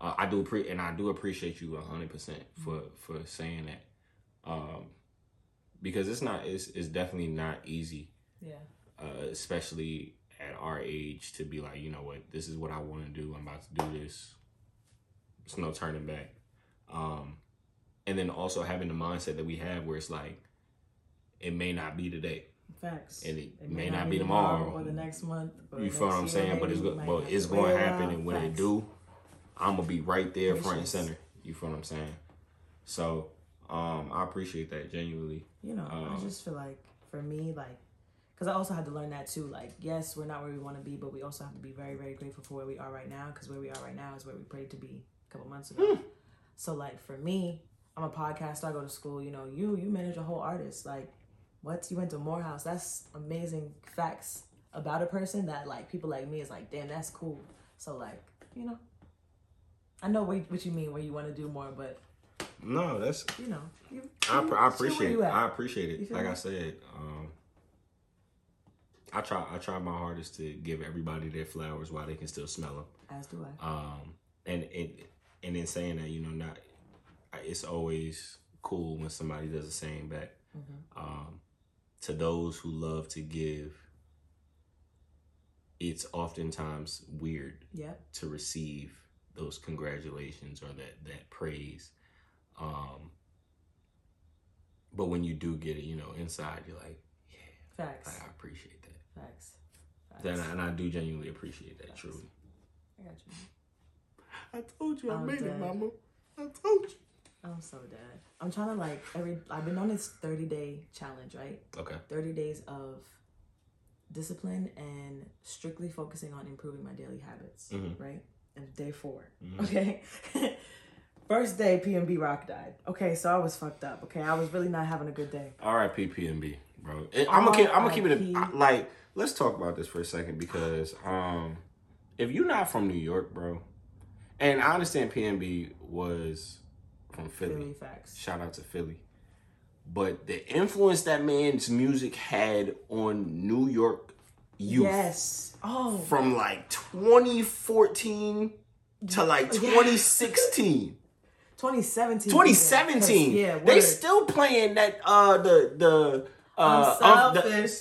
Speaker 2: Uh, I do pre and I do appreciate you hundred percent for for saying that, um, because it's not it's it's definitely not easy
Speaker 1: Yeah.
Speaker 2: uh, especially at our age, to be like, you know what, this is what I want to do. I'm about to do this. It's no turning back. Um, and then also having the mindset that we have, where it's like, it may not be today.
Speaker 1: Facts.
Speaker 2: And it may not be tomorrow.
Speaker 1: or the next month. Or
Speaker 2: You feel what I'm saying? But it's but it's going to happen, and when it do, I'm gonna be right there, front and center. You feel what I'm saying? So, um, I appreciate that genuinely.
Speaker 1: you know, I
Speaker 2: Um,
Speaker 1: just feel like for me, like, because I also had to learn that too. Like, yes, we're not where we want to be, but we also have to be very, very grateful for where we are right now. Because where we are right now is where we prayed to be a couple months ago.
Speaker 2: Hmm.
Speaker 1: so, like, for me, I'm a podcaster. I go to school. You know, you you manage a whole artist. Like, what you went to Morehouse? That's amazing facts about a person that like people like me is like, damn, that's cool. So, like, you know, I know what, what you mean where you want to do more, but
Speaker 3: No, that's
Speaker 1: you know, you,
Speaker 3: I, I appreciate it. I appreciate it. Like
Speaker 1: me?
Speaker 3: I said, um,
Speaker 2: I try. I try my hardest to give everybody their flowers while they can still smell them.
Speaker 1: As do I.
Speaker 2: um and it and in saying that you know not it's always cool when somebody does the same back um to those who love to give it's oftentimes weird
Speaker 1: Yep.
Speaker 2: to receive those congratulations or that that praise um but when you do get it you know inside you're like yeah,
Speaker 1: Facts.
Speaker 2: i appreciate that
Speaker 1: Facts. Facts.
Speaker 2: and I, and I do genuinely appreciate that truly
Speaker 1: I got you.
Speaker 2: i told you
Speaker 1: I I'm made it,
Speaker 2: mama i told you
Speaker 1: I'm so dead. I'm trying to like every. I've been on this 30 day challenge, right?
Speaker 2: okay
Speaker 1: 30 days of discipline and strictly focusing on improving my daily habits,
Speaker 2: Mhm.
Speaker 1: right? And day 4
Speaker 2: Mhm.
Speaker 1: Okay. [laughs] First day, PNB Rock died. Okay, so I was fucked up. Okay, I was really not having a good day.
Speaker 2: R.I.P. PNB, bro. And I'm gonna keep. I'm gonna keep it a, like. Let's talk about this for a second because um, if you're not from New York, bro, and I understand PNB was from Philly.
Speaker 1: Philly facts.
Speaker 2: Shout out to Philly, but the influence that man's music had on New York youth
Speaker 1: Yes. Oh.
Speaker 2: from like 2014 to like
Speaker 1: Yeah.
Speaker 2: 2016.
Speaker 1: 2017.
Speaker 2: 2017.
Speaker 1: Yeah.
Speaker 2: they still playing that uh the the uh
Speaker 1: I'm
Speaker 2: of the-
Speaker 1: selfish.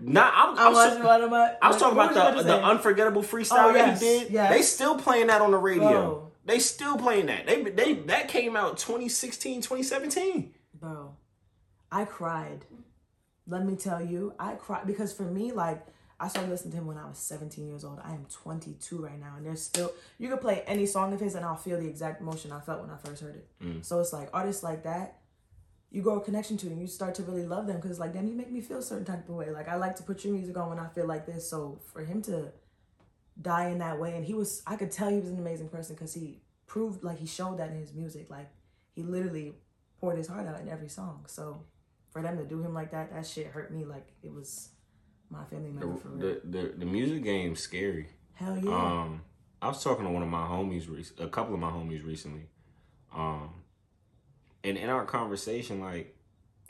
Speaker 2: Nah, I'm,
Speaker 1: I
Speaker 2: I'm
Speaker 1: was
Speaker 2: so-
Speaker 1: one of my.
Speaker 2: I was talking about the the unforgettable freestyle
Speaker 1: Oh,
Speaker 2: that he did.
Speaker 1: yes.
Speaker 2: They still playing that on the radio.
Speaker 1: Bro.
Speaker 2: They still playing that. They they that came out 2016, 2017.
Speaker 1: Bro, I cried. Let me tell you, I cried because for me, like, I started listening to him when I was 17 years old. I am 22 right now, and there's still you could play any song of his, and I'll feel the exact emotion I felt when I first heard it. Mm. So it's like artists like that, you grow a connection to, and you start to really love them because it's like, damn, you make me feel a certain type of way. Like I like to put your music on when I feel like this. So for him to die in that way, and he was, I could tell he was an amazing person because he proved, like, he showed that in his music. Like he literally poured his heart out in every song. So for them to do him like that, that shit hurt me like it was my family
Speaker 2: The,
Speaker 1: member for real.
Speaker 2: the the the music game's scary.
Speaker 1: Hell yeah.
Speaker 2: Um, I was talking to one of my homies, rec- a couple of my homies recently, um, and in our conversation, like,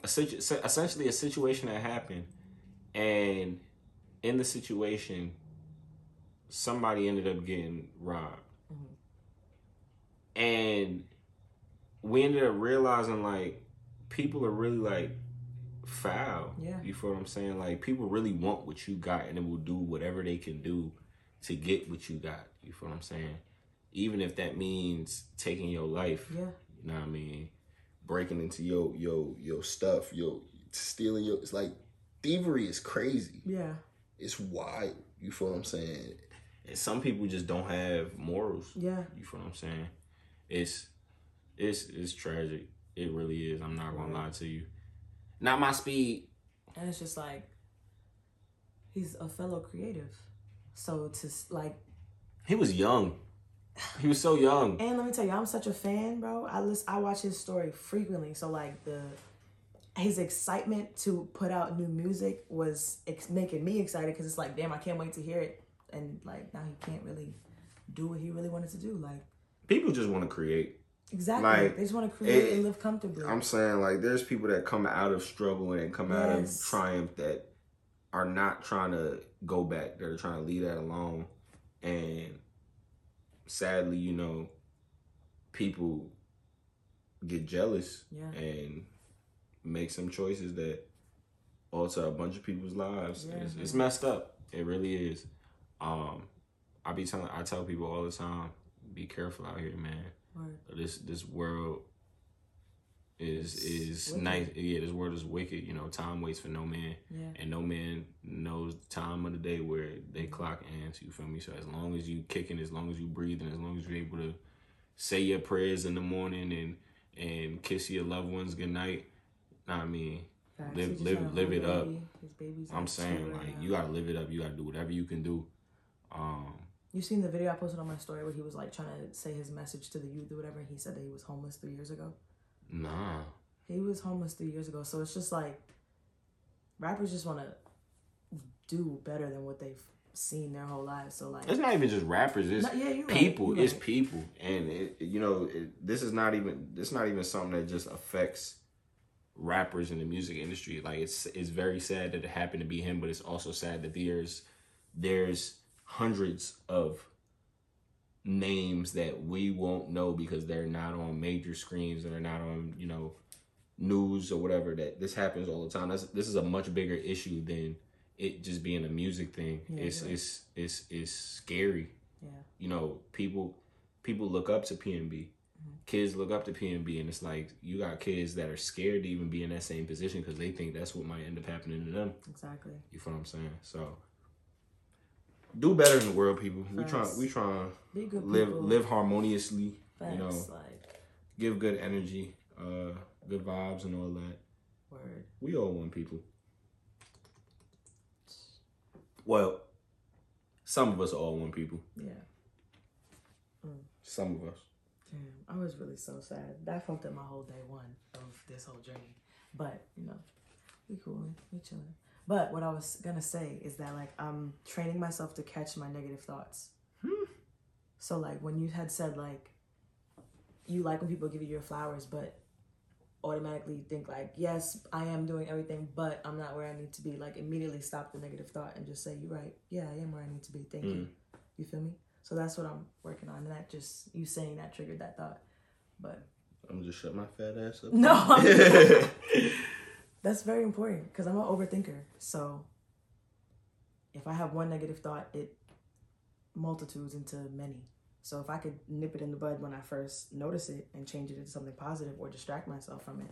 Speaker 2: a situ- essentially a situation that happened, and in the situation, somebody ended up getting robbed, and we ended up realizing like people are really like foul.
Speaker 1: Yeah.
Speaker 2: You feel what I'm saying? Like people really want what you got and they will do whatever they can do to get what you got. You feel what I'm saying? Even if that means taking your life.
Speaker 1: Yeah.
Speaker 2: You know what I mean?
Speaker 3: breaking into your your your stuff, your stealing your. It's like thievery is crazy.
Speaker 1: Yeah.
Speaker 3: It's wild. You feel what I'm saying?
Speaker 2: And some people just don't have morals.
Speaker 1: Yeah.
Speaker 2: You feel what I'm saying? It's it's it's tragic. It really is. I'm not gonna lie to you. Not my speed.
Speaker 1: And it's just like he's a fellow creative. So to like
Speaker 2: He was young. He was so young. [sighs]
Speaker 1: and let me tell you, I'm such a fan, bro. I listen, I watch his story frequently. So like the his excitement to put out new music was ex- making me excited because it's like, damn, I can't wait to hear it. And like now he can't really do what he really wanted to do. Like
Speaker 2: People just want to create.
Speaker 1: Exactly,
Speaker 3: Like,
Speaker 1: they just want to create
Speaker 3: it-
Speaker 1: and live comfortably.
Speaker 3: I'm saying like there's people that come out of struggle and come out of triumph that are not trying to go back. They're trying to leave that alone. And sadly, you know, people get jealous
Speaker 1: Yeah.
Speaker 3: and make some choices that alter a bunch of people's lives.
Speaker 1: Yeah.
Speaker 2: It's, it's messed up. It really is. Um, I be telling, I tell people all the time, be careful out here, man.
Speaker 1: Word.
Speaker 2: This this world is is
Speaker 1: wicked.
Speaker 2: nice. Yeah, this world is wicked. You know, time waits for no man,
Speaker 1: Yeah.
Speaker 2: and no man knows the time of the day where they clock ends. You feel me? So as long as you kicking, as long as you breathing, as long as you're able to say your prayers in the morning and and kiss your loved ones goodnight. Nah, I mean,
Speaker 1: Facts.
Speaker 2: Live- live- live it up.
Speaker 1: baby. Baby's
Speaker 2: I'm saying like
Speaker 1: now.
Speaker 2: you gotta live it up. You gotta do whatever you can do. Um,
Speaker 1: You seen the video I posted on my story where he was like trying to say his message to the youth or whatever. And he said that he was homeless three years ago.
Speaker 2: nah.
Speaker 1: He was homeless three years ago. So it's just like rappers just want to do better than what they've seen their whole lives. So like,
Speaker 2: It's not even just rappers. It's
Speaker 1: No, yeah, you right,
Speaker 2: people. It's
Speaker 1: right.
Speaker 2: people.
Speaker 3: and it, you know it, this is not even this is not even something that just affects
Speaker 2: rappers in the music industry. Like it's it's very sad that it happened to be him, but it's also sad that there's there's hundreds of names that we won't know because they're not on major screens and they're not on you know news or whatever. That this happens all the time. That's this is a much bigger issue than it just being a music thing.
Speaker 1: Yeah,
Speaker 2: it's
Speaker 1: you're
Speaker 2: it's it's it's scary.
Speaker 1: yeah,
Speaker 2: You know, people people look up to PNB. Mm-hmm. Kids look up to PNB, and it's like you got kids that are scared to even be in that same position because they think that's what might end up happening to them.
Speaker 1: exactly.
Speaker 2: You feel what I'm saying? So
Speaker 3: do better in the world people we try we try
Speaker 1: Be
Speaker 3: to
Speaker 1: good
Speaker 3: live
Speaker 1: people.
Speaker 3: live harmoniously
Speaker 1: Facts,
Speaker 3: you know
Speaker 1: like
Speaker 3: give good energy uh good vibes and all that
Speaker 1: word.
Speaker 3: we all want people
Speaker 2: well, some of us all want people.
Speaker 1: Yeah.
Speaker 3: some of us
Speaker 1: Damn, I was really so sad. That fucked up my whole day one of this whole journey. But you know, we cool, we chilling. But what I was gonna say is that like I'm training myself to catch my negative thoughts. Hmm. So like when you had said like you like when people give you your flowers, but automatically think like yes I am doing everything, but I'm not where I need to be. Like immediately stop the negative thought and just say you're right. Yeah, I am where I need to be. Thank you. Mm. You feel me? So that's what I'm working on. And that just you saying that triggered that thought. But
Speaker 3: i'm just shut my fat ass up
Speaker 1: no, [laughs] that's very important because I'm an overthinker. So if I have one negative thought, it multitudes into many. So if I could nip it in the bud when I first notice it and change it into something positive or distract myself from it.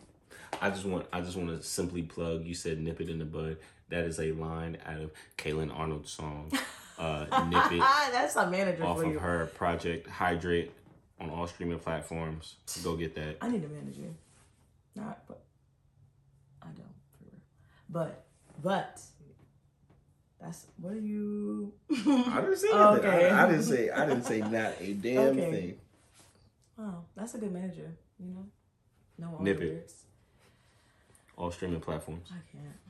Speaker 2: I just want I just want to simply plug. You said "nip it in the bud." That is a line out of Kaylin Arnold's song uh, "Nip It" [laughs]
Speaker 1: that's a manager
Speaker 2: off of
Speaker 1: you.
Speaker 2: her project "Hydrate" on all streaming platforms. Go get that.
Speaker 1: I need a manager. Not, but I don't. For real. But, but that's what are you?
Speaker 3: i didn't say [laughs]
Speaker 1: Okay.
Speaker 3: that I, I didn't say i didn't say not a damn
Speaker 1: Okay.
Speaker 3: thing
Speaker 1: Oh, that's a good manager. You know, no all
Speaker 2: Nip
Speaker 1: the
Speaker 2: it.
Speaker 1: lyrics.
Speaker 2: All streaming platforms.
Speaker 1: I can't.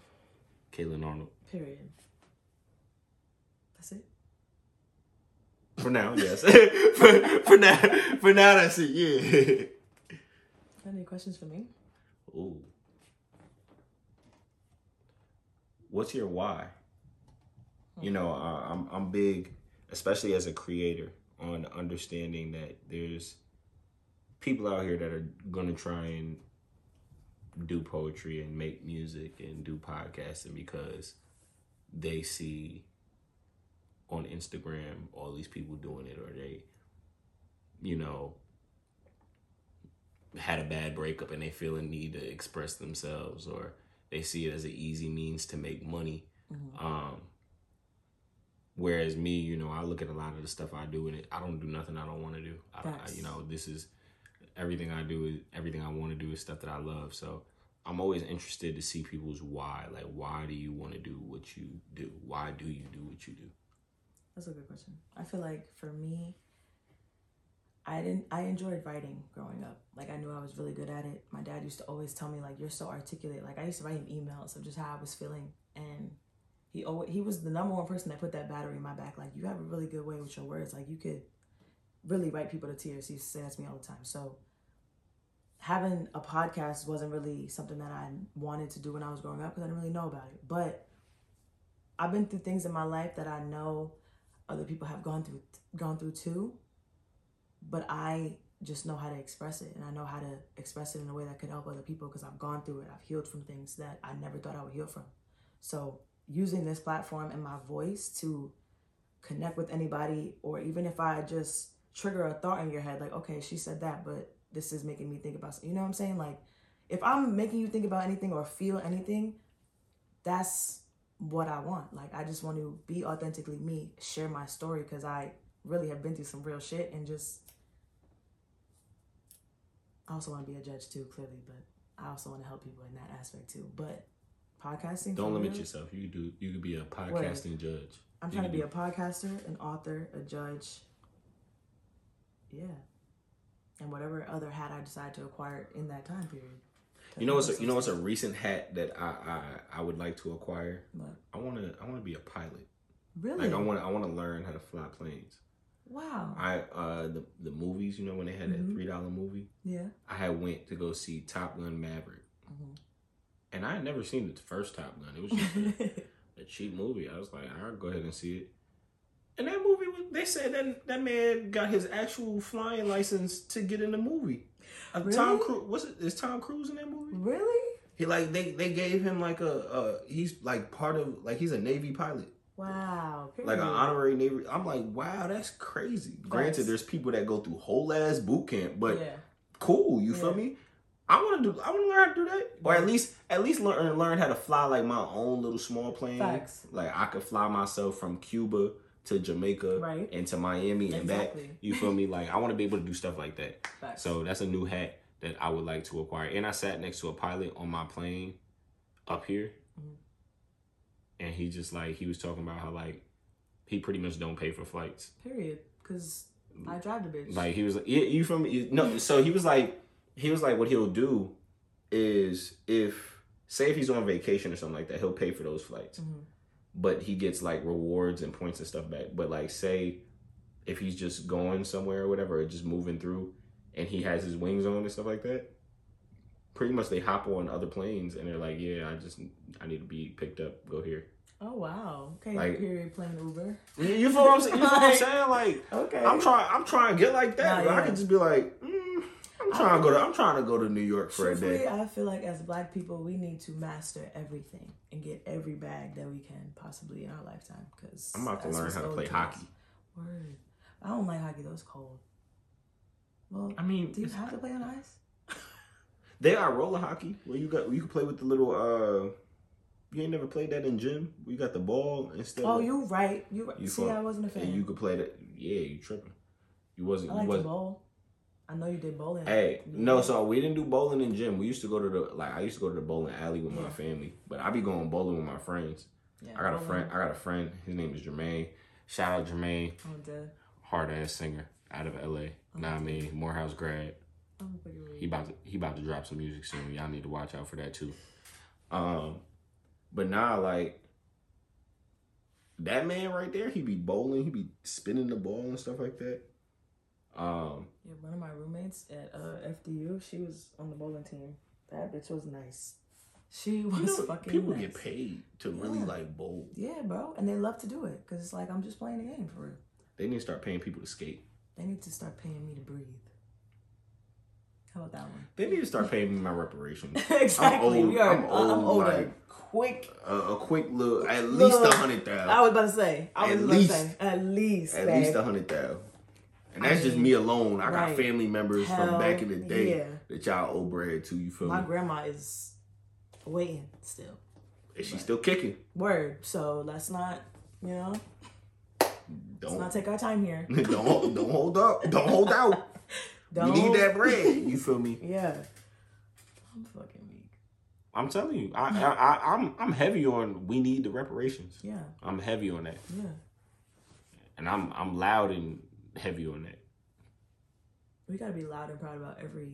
Speaker 2: Kaylin Arnold.
Speaker 1: Period. That's it.
Speaker 3: for now yes [laughs] for, for now for now that's it yeah
Speaker 1: Got any questions for me?
Speaker 2: Ooh. What's your why?
Speaker 3: you know hmm. I, i'm i'm big especially as a creator on understanding that there's people out here that are gonna try and
Speaker 2: do poetry and make music and do podcasting because they see on Instagram, all these people doing it, or they, you know, had a bad breakup and they feel a need to express themselves, or they see it as an easy means to make money.
Speaker 1: Mm-hmm.
Speaker 2: Um, whereas me, you know, I look at a lot of the stuff I do and it, I don't do nothing I don't want to do. I, I, you know, this is everything I do is everything I want to do is stuff that I love. So I'm always interested to see people's why. Like, why do you want to do what you do? Why do you do what you do?
Speaker 1: That's a good question. I feel like for me, I didn't. I enjoyed writing growing up. Like I knew I was really good at it. My dad used to always tell me like you're so articulate. Like I used to write him emails of just how I was feeling, and he always he was the number one person that put that battery in my back. Like you have a really good way with your words. Like you could really write people to tears. He used to say that to me all the time. So having a podcast wasn't really something that I wanted to do when I was growing up because I didn't really know about it. But I've been through things in my life that I know other people have gone through gone through too but i just know how to express it and i know how to express it in a way that could help other people because i've gone through it. I've healed from things that i never thought i would heal from. So using this platform and my voice to connect with anybody or even if i just trigger a thought in your head like okay she said that but this is making me think about you know what i'm saying? Like if i'm making you think about anything or feel anything that's what I want. Like I just want to be authentically me, share my story because I really have been through some real shit and just I also want to be a judge too, clearly, but I also want to help people in that aspect too. But podcasting
Speaker 2: Don't limit
Speaker 1: real,
Speaker 2: yourself. You do. You could be a podcasting judge.
Speaker 1: I'm
Speaker 2: You
Speaker 1: trying to be
Speaker 2: do-
Speaker 1: a podcaster, an author, a judge. Yeah. And whatever other hat I decide to acquire in that time period.
Speaker 2: You know what's a, you know what's a recent hat that I I, I would like to acquire.
Speaker 1: What?
Speaker 2: I want to I want to be a pilot.
Speaker 1: Really?
Speaker 2: Like I want to I want to learn how to fly planes.
Speaker 1: Wow.
Speaker 2: I uh the the movies you know when they had that
Speaker 1: Mhm.
Speaker 2: three dollar movie.
Speaker 1: yeah.
Speaker 2: I had went to go see Top Gun Maverick,
Speaker 1: Mhm.
Speaker 2: and I had never seen the first Top Gun. It was just a, [laughs] a cheap movie. I was like, I'll go ahead and see it. And that movie, was, they said that that man got his actual flying license to get in the movie. Uh, Tom Cruise, what's it? Is Tom Cruise in that movie?
Speaker 1: really?
Speaker 2: He like they they gave him like a uh he's like part of like he's a Navy pilot,
Speaker 1: Wow.
Speaker 2: like an honorary Navy. I'm like, wow, that's crazy. Granted, there's people that go through whole ass boot camp, but
Speaker 1: yeah.
Speaker 2: cool. You feel me? I want to do. I want to learn how to do that, or at least at least learn learn how to fly like my own little small plane.
Speaker 1: Facts.
Speaker 2: Like I could fly myself from Cuba to Jamaica
Speaker 1: Right.
Speaker 2: and to Miami and
Speaker 1: Exactly.
Speaker 2: back. You feel me? Like I want to be able to do stuff like that.
Speaker 1: Facts.
Speaker 2: So that's a new hat that I would like to acquire. And I sat next to a pilot on my plane up here,
Speaker 1: Mhm.
Speaker 2: And he just like he was talking about how like he pretty much don't pay for flights.
Speaker 1: period. Because I drive the bitch.
Speaker 2: Like he was like, yeah, you from you, no. So he was like, he was like, what he'll do is if say if he's on vacation or something like that, he'll pay for those flights,
Speaker 1: Mhm.
Speaker 2: but he gets like rewards and points and stuff back. But like say if he's just going somewhere or whatever, or just moving through, and he has his wings on and stuff like that. Pretty much, they hop on other planes and they're like, "Yeah, I just I need to be picked up. Go here."
Speaker 1: Oh wow. Okay.
Speaker 2: Like-
Speaker 1: period. Playing Uber.
Speaker 2: You, you feel what I'm saying? You feel what I'm [laughs] saying? Like,
Speaker 1: Okay.
Speaker 2: I'm trying. I'm trying to get like that. But I could just be like, mm, I'm trying to go to. I'm trying to go to New York for a day.
Speaker 1: I feel like as black people, we need to master everything and get every bag that we can possibly in our lifetime. Because
Speaker 2: I'm about to learn how to play hockey.
Speaker 1: Word. I don't like hockey. Though it's cold. Well,
Speaker 2: I mean,
Speaker 1: do you have to play on ice?
Speaker 2: They are roller hockey where you got you can play with the little. uh You ain't never played that in gym. You got the ball instead.
Speaker 1: Oh,
Speaker 2: of,
Speaker 1: you right. You right.
Speaker 2: You
Speaker 1: see,
Speaker 2: fuck-
Speaker 1: I wasn't a fan.
Speaker 2: and you could play that. Yeah, you tripping. You wasn't.
Speaker 1: I like
Speaker 2: wasn't.
Speaker 1: bowl. I know you did bowling.
Speaker 2: Hey, no, so we didn't do bowling in gym. We used to go to the like I used to go to the bowling alley with my family, but I be going bowling with my friends.
Speaker 1: Yeah,
Speaker 2: I got a friend. I got a friend. His name is Jermaine. Shout out Jermaine,
Speaker 1: dead.
Speaker 2: hard ass singer out of L.A. Nah, I mean Morehouse grad.
Speaker 1: I'm fucking weak.
Speaker 2: He about to he about to drop some music soon. Y'all need to watch out for that too. Um, but now like that man right there, he be bowling, he be spinning the ball and stuff like that. Um,
Speaker 1: Yeah, one of my roommates at uh, FDU, she was on the bowling team. That bitch was nice. She was
Speaker 2: you know,
Speaker 1: fucking
Speaker 2: people
Speaker 1: nice.
Speaker 2: get paid to really like bowl.
Speaker 1: Yeah, bro, and they love to do it because it's like I'm just playing the game for real.
Speaker 2: They need to start paying people to skate.
Speaker 1: They need to start paying me to breathe. How about that one?
Speaker 3: They need to start paying me my reparations. [laughs]
Speaker 1: exactly.
Speaker 3: old.
Speaker 1: We are.
Speaker 3: I'm
Speaker 1: I'm,
Speaker 3: old,
Speaker 1: older.
Speaker 3: like-
Speaker 1: Quick.
Speaker 3: a, a quick look. at least a hundred
Speaker 1: I was about to say. I was
Speaker 3: At
Speaker 1: about
Speaker 3: least.
Speaker 1: to say. At least.
Speaker 3: At
Speaker 1: babe.
Speaker 3: least a hundred thousand. And
Speaker 1: I
Speaker 3: that's just me alone. I got family members from back in the day
Speaker 1: yeah.
Speaker 3: that y'all owe bread to. You feel me?
Speaker 1: My
Speaker 3: me?
Speaker 1: grandma is waiting still.
Speaker 3: And she's still kicking.
Speaker 1: Word. So let's not, you know,
Speaker 3: Don't.
Speaker 1: let's not take our time here. [laughs]
Speaker 3: don't don't hold up. Don't hold out. [laughs]
Speaker 1: Don't.
Speaker 3: We need that bread. You feel me? [laughs]
Speaker 1: Yeah. I'm fucking weak.
Speaker 2: I'm telling you, I, I, I I'm I'm heavy on we need the reparations.
Speaker 1: Yeah.
Speaker 2: I'm heavy on that,
Speaker 1: Yeah.
Speaker 2: and I'm I'm loud and heavy on that.
Speaker 1: We gotta be loud and proud about every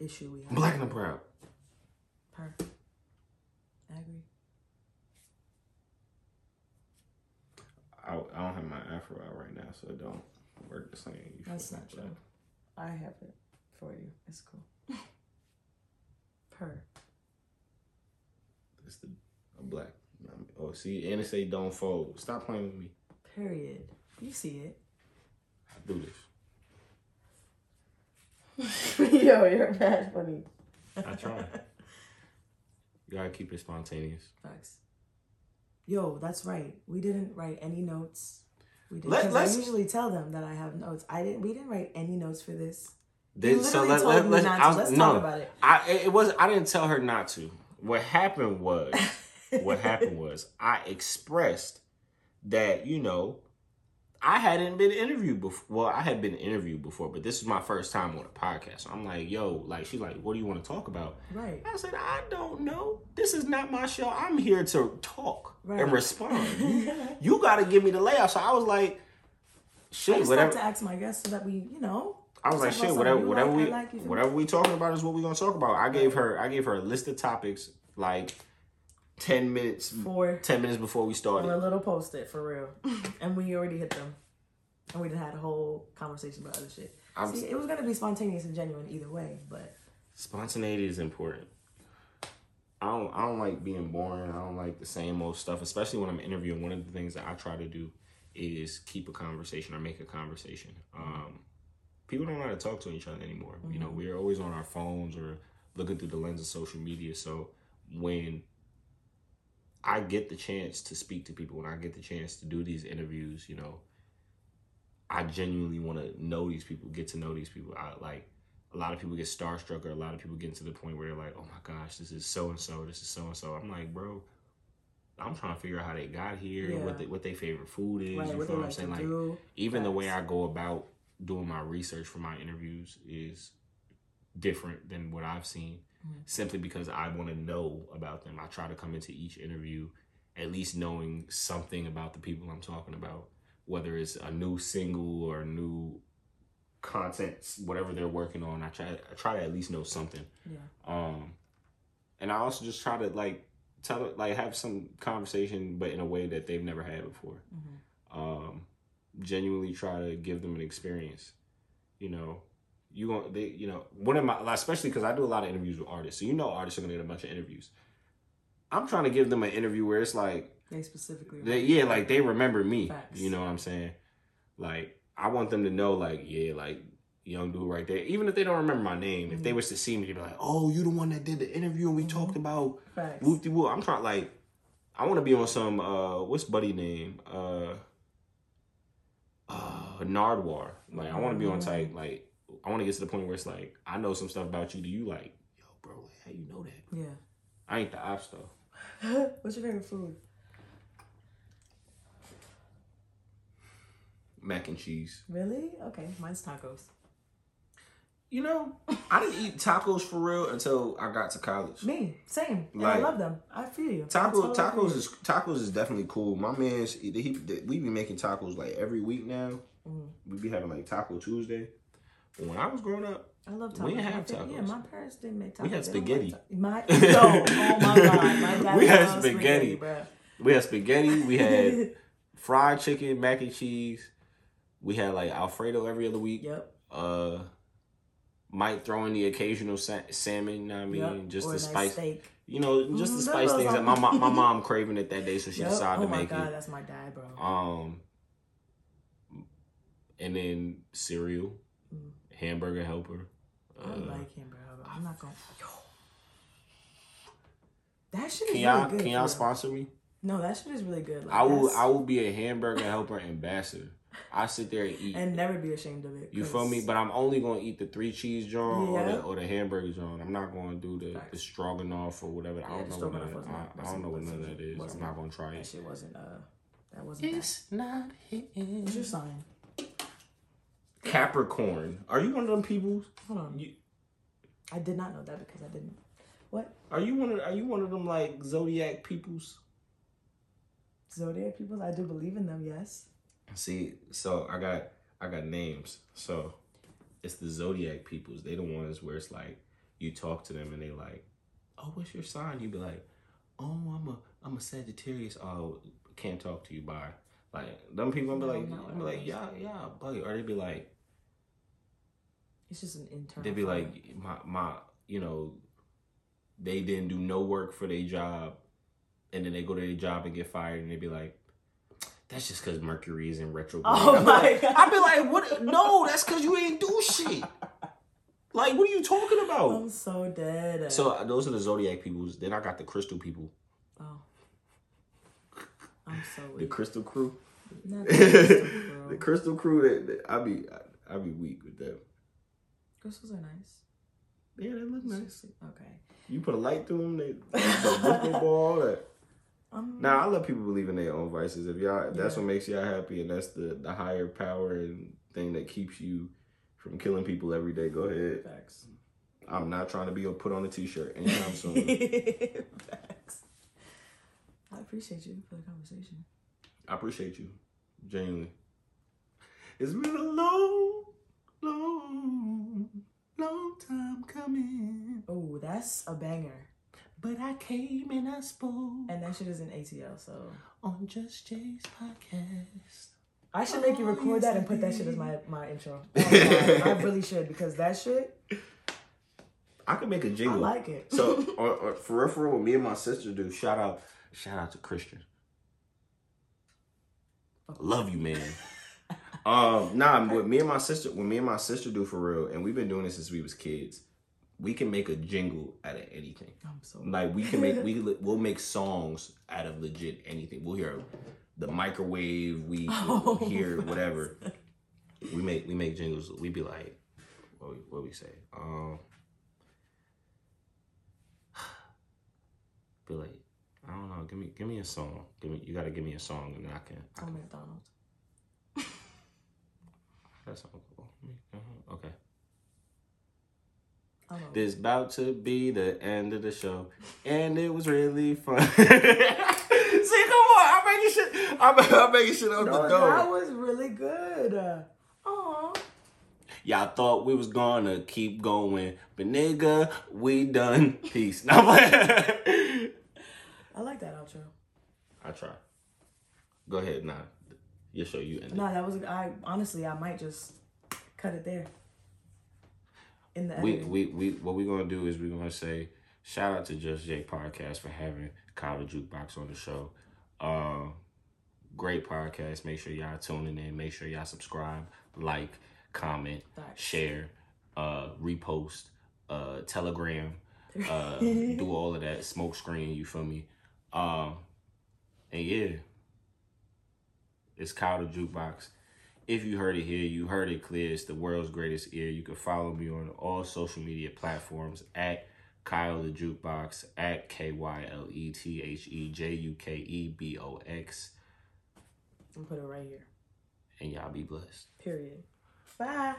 Speaker 1: issue we have.
Speaker 3: Black and I'm proud.
Speaker 1: Per. I agree.
Speaker 3: I, I don't have my afro out right now, so it don't work the same. You
Speaker 1: That's not true. I have it for you. It's cool. [laughs] Per.
Speaker 3: It's the I'm black. I'm- Oh, see, and it say don't fold. Stop playing with me.
Speaker 1: Period. You see it.
Speaker 3: I do this. [laughs]
Speaker 1: Yo, you're bad funny.
Speaker 2: I try. You gotta keep it spontaneous.
Speaker 1: Facts. Yo, that's right. We didn't write any notes. We did
Speaker 2: Let-
Speaker 1: I usually tell them that I have notes. I didn't. We didn't write any notes for this.
Speaker 2: Then-
Speaker 1: You literally told me not to. Let's talk about it.
Speaker 2: I it it was I didn't tell her not to. What happened was what happened [laughs] was I expressed that you know I hadn't been interviewed before. Well, I had been interviewed before, but this is my first time on a podcast. So I'm like, yo, like she's like, what do you want to talk about?
Speaker 1: Right.
Speaker 2: I said, I don't know. This is not my show. I'm here to talk
Speaker 1: Right.
Speaker 2: and respond. [laughs] you you got to give me the layout. So I was like,
Speaker 1: I
Speaker 2: shit,
Speaker 1: just
Speaker 2: whatever.
Speaker 1: like to ask my guests so that we, you know.
Speaker 2: I was like, shit, whatever, whatever
Speaker 1: like,
Speaker 2: we,
Speaker 1: like, you feel me?
Speaker 2: whatever we talking about is what we gonna talk about. I gave her, I gave her a list of topics like ten minutes,
Speaker 1: For
Speaker 2: ten minutes before we
Speaker 1: or a little post it for real, [laughs] and we already hit them, and we done had a whole conversation about other shit.
Speaker 3: I'm-
Speaker 1: See, it was gonna be spontaneous and genuine either way, but
Speaker 2: Spontaneity is important. I don't, I don't like being boring. I don't like the same old stuff, especially when I'm interviewing. One of the things that I try to do is keep a conversation or make a conversation. Um, people don't know how to talk to each other anymore. You know, we're always on our phones or looking through the lens of social media. So when I get the chance to speak to people, when I get the chance to do these interviews, you know, I genuinely want to know these people, get to know these people. I like a lot of people get starstruck, or a lot of people get to the point where they're like, "Oh my gosh, this is so and so, this is so and so." I'm like, bro, I'm trying to figure out how they got here,
Speaker 1: Yeah.
Speaker 2: what they, what their favorite food is.
Speaker 1: right,
Speaker 2: you
Speaker 1: what
Speaker 2: feel what I'm saying? Like
Speaker 1: do.
Speaker 2: even the way I go about doing my research for my interviews is different than what I've seen.
Speaker 1: Mm-hmm.
Speaker 2: Simply because I want to know about them. I try to come into each interview at least knowing something about the people I'm talking about, whether it's a new single or new content, whatever they're working on. I try I try to at least know something.
Speaker 1: Yeah.
Speaker 2: Um, and I also just try to like tell like have some conversation, but in a way that they've never had before. Um, genuinely try to give them an experience. You know, you going they you know one of my especially because I do a lot of interviews with artists, so you know artists are gonna get a bunch of interviews. I'm trying to give them an interview where it's like
Speaker 1: They specifically.
Speaker 2: they, yeah, like they remember me.
Speaker 1: Facts.
Speaker 2: You know what I'm saying? Like I want them to know, like yeah, like young dude right there. Even if they don't remember my name, if they was to see me, they'd be like, "Oh, you the one that did the interview and we talked about
Speaker 1: Facts.
Speaker 2: whoop de whoop." I'm trying like I want to be on some uh what's buddy name uh uh Nardwuar. Like I want to be on type like I want to get to the point where it's like I know some stuff about you. Do you like yo, bro? Like, how you know that?
Speaker 1: Yeah.
Speaker 2: I ain't the ops though. [laughs]
Speaker 1: What's your favorite food?
Speaker 3: Mac and cheese.
Speaker 1: Really? Okay, mine's tacos.
Speaker 3: You know, I didn't eat tacos for real until I got to college.
Speaker 1: Me, same. And
Speaker 3: Like-
Speaker 1: I love them. I feel you. I
Speaker 3: Taco
Speaker 1: totally
Speaker 3: tacos is tacos is definitely cool. My man's he, he we be making tacos like every week now.
Speaker 1: Mm-hmm.
Speaker 3: We be having like Taco Tuesday. When I was growing up,
Speaker 1: I love tacos.
Speaker 2: We didn't have
Speaker 1: tacos. Yeah, my parents didn't make tacos.
Speaker 2: We had spaghetti.
Speaker 1: My yo, oh my god, my [laughs] dad
Speaker 2: We had spaghetti.
Speaker 1: bruh.
Speaker 2: We had spaghetti. We had [laughs] fried chicken, mac and cheese. We had like Alfredo every other week.
Speaker 1: Yep.
Speaker 2: Uh, might throw in the occasional sa- salmon. You know what I mean,
Speaker 1: yep.
Speaker 2: just
Speaker 1: or
Speaker 2: the spice.
Speaker 1: steak.
Speaker 2: You know, just the
Speaker 1: Mm,
Speaker 2: spice things that my mom, my [laughs] mom craving it that day, so she
Speaker 1: Yep.
Speaker 2: decided
Speaker 1: oh
Speaker 2: to make
Speaker 1: god,
Speaker 2: it.
Speaker 1: that's my dad, bro.
Speaker 2: Um, and then cereal,
Speaker 1: Mm.
Speaker 2: Hamburger helper,
Speaker 1: I
Speaker 4: Uh,
Speaker 1: like hamburger helper. I'm not gonna. Yo. That shit is
Speaker 4: can
Speaker 1: really
Speaker 4: y'all
Speaker 1: good.
Speaker 4: can y'all sponsor me?
Speaker 1: No, that shit is really good. Like,
Speaker 4: I will
Speaker 1: that's-
Speaker 4: I will be a hamburger helper ambassador. I sit there and eat.
Speaker 1: and never be ashamed of it.
Speaker 4: you feel
Speaker 1: 'cause-
Speaker 4: me? But I'm only gonna eat the three cheese joint or, the, or the hamburger joint. I'm not gonna do the, the stroganoff or whatever. I don't
Speaker 1: the
Speaker 4: know what none
Speaker 1: stroganoff
Speaker 4: of,
Speaker 1: wasn't-
Speaker 4: I, I don't know what none of that is. I'm
Speaker 1: wasn't-
Speaker 4: gonna try
Speaker 1: that
Speaker 4: it.
Speaker 1: shit wasn't. Uh, that wasn't. That.
Speaker 4: not hitting.
Speaker 1: What's your sign?
Speaker 2: Capricorn. Are you one of them people?
Speaker 1: Hold on.
Speaker 2: You,
Speaker 1: I did not know that because I didn't. What
Speaker 2: are you one of Are you one of them like zodiac peoples?
Speaker 1: zodiac peoples. I do believe in them. Yes.
Speaker 2: See, so I got I got names. So it's the zodiac peoples. They the ones where it's like you talk to them and they like, oh, what's your sign? You be like, oh, I'm a I'm a Sagittarius. Oh, can't talk to you. Bye. Like them people be like,
Speaker 1: what
Speaker 2: be like, yeah, yeah, buddy. Or they be like,
Speaker 1: It's just an internal.
Speaker 2: they be like, my my, you know, they didn't do no work for their job, and then they go to their job and get fired, and they be like. That's just because Mercury is in retrograde.
Speaker 1: Oh my
Speaker 2: like-
Speaker 1: God.
Speaker 2: I'd be like, what? No, that's because you ain't do shit. Like, what are you talking about?
Speaker 1: I'm so dead.
Speaker 2: So uh, those are the zodiac peoples. Then I got the crystal people.
Speaker 1: I'm so
Speaker 2: the crystal crew.
Speaker 1: Not [laughs] the crystal,
Speaker 2: the crystal crew. That, that I be, I, I be weak with them.
Speaker 1: Crystals are nice.
Speaker 2: Yeah, they look nice.
Speaker 1: just- okay.
Speaker 2: You put a light through them. They, the ball. That. [laughs]
Speaker 1: Um,
Speaker 2: Now I let people believe in their own vices. If y'all, that's
Speaker 1: Yeah.
Speaker 2: what makes y'all happy, and that's the the higher power and thing that keeps you from killing people every day. Go ahead.
Speaker 1: Facts.
Speaker 2: I'm not trying to be put on a t-shirt anytime soon. [laughs]
Speaker 1: I appreciate you for the conversation.
Speaker 2: I appreciate you, genuinely. It's been a long, long, long time coming,
Speaker 1: Oh, that's a banger.
Speaker 2: but I came and I spoke
Speaker 1: And that shit is in ATL, so
Speaker 2: on Just Jay's podcast.
Speaker 1: I should make you
Speaker 2: Oh,
Speaker 1: record that and put that shit as my, my intro. [laughs] Oh my I really should because that shit,
Speaker 2: I can make a jingle.
Speaker 1: I like it.
Speaker 2: So, or, [laughs] or uh, uh, for real, for real, what me and my sister do. Shout out, shout out to Christian. Love you, man. [laughs] um, nah, what me and my sister, what me and my sister do for real, and we've been doing this since we was kids. We can make a jingle out of anything.
Speaker 1: I'm so
Speaker 2: Like we can make, we [laughs] we'll make songs out of legit anything. We'll hear the microwave. We
Speaker 1: Oh,
Speaker 2: will hear whatever. We make we make jingles. We be like, what we, what we say? Um, [sighs] be like, I don't know. Give me give me a song. Give me you got to give me a song and then I can. I
Speaker 1: Oh,
Speaker 2: can
Speaker 1: McDonald's. [laughs]
Speaker 2: that song. Uh-huh, Okay.
Speaker 1: I.
Speaker 2: This about to be the end of the show, and it was really fun. [laughs] See, come on, I'm making shit. I'm, I'm making shit out
Speaker 1: No,
Speaker 2: the door.
Speaker 1: that was really good. Aw.
Speaker 2: Y'all thought we was gonna keep going, but nigga, we done. Peace. [laughs] No, but
Speaker 1: I like that outro.
Speaker 2: I try. Go ahead, nah. Your show, you end. it.
Speaker 1: No, that was. I honestly, I might just cut it there. In the
Speaker 2: we, we we what we're gonna do is we're gonna say shout out to Just Jay podcast for having Kyle Jukebox on the show. Uh, great podcast. Make sure y'all tuning in. Make sure y'all subscribe, like, comment,
Speaker 1: Facts.
Speaker 2: share, uh, repost, uh, telegram, [laughs] uh, do all of that. Smoke screen. You feel me? Um, and yeah, it's Kyle the Jukebox. If you heard it here, you heard it clear. It's the world's greatest ear. You can follow me on all social media platforms at Kyle the Jukebox, at K Y L E T H E J U K E B O X.
Speaker 1: I'm put it right here.
Speaker 2: And y'all be blessed.
Speaker 1: Period. Bye.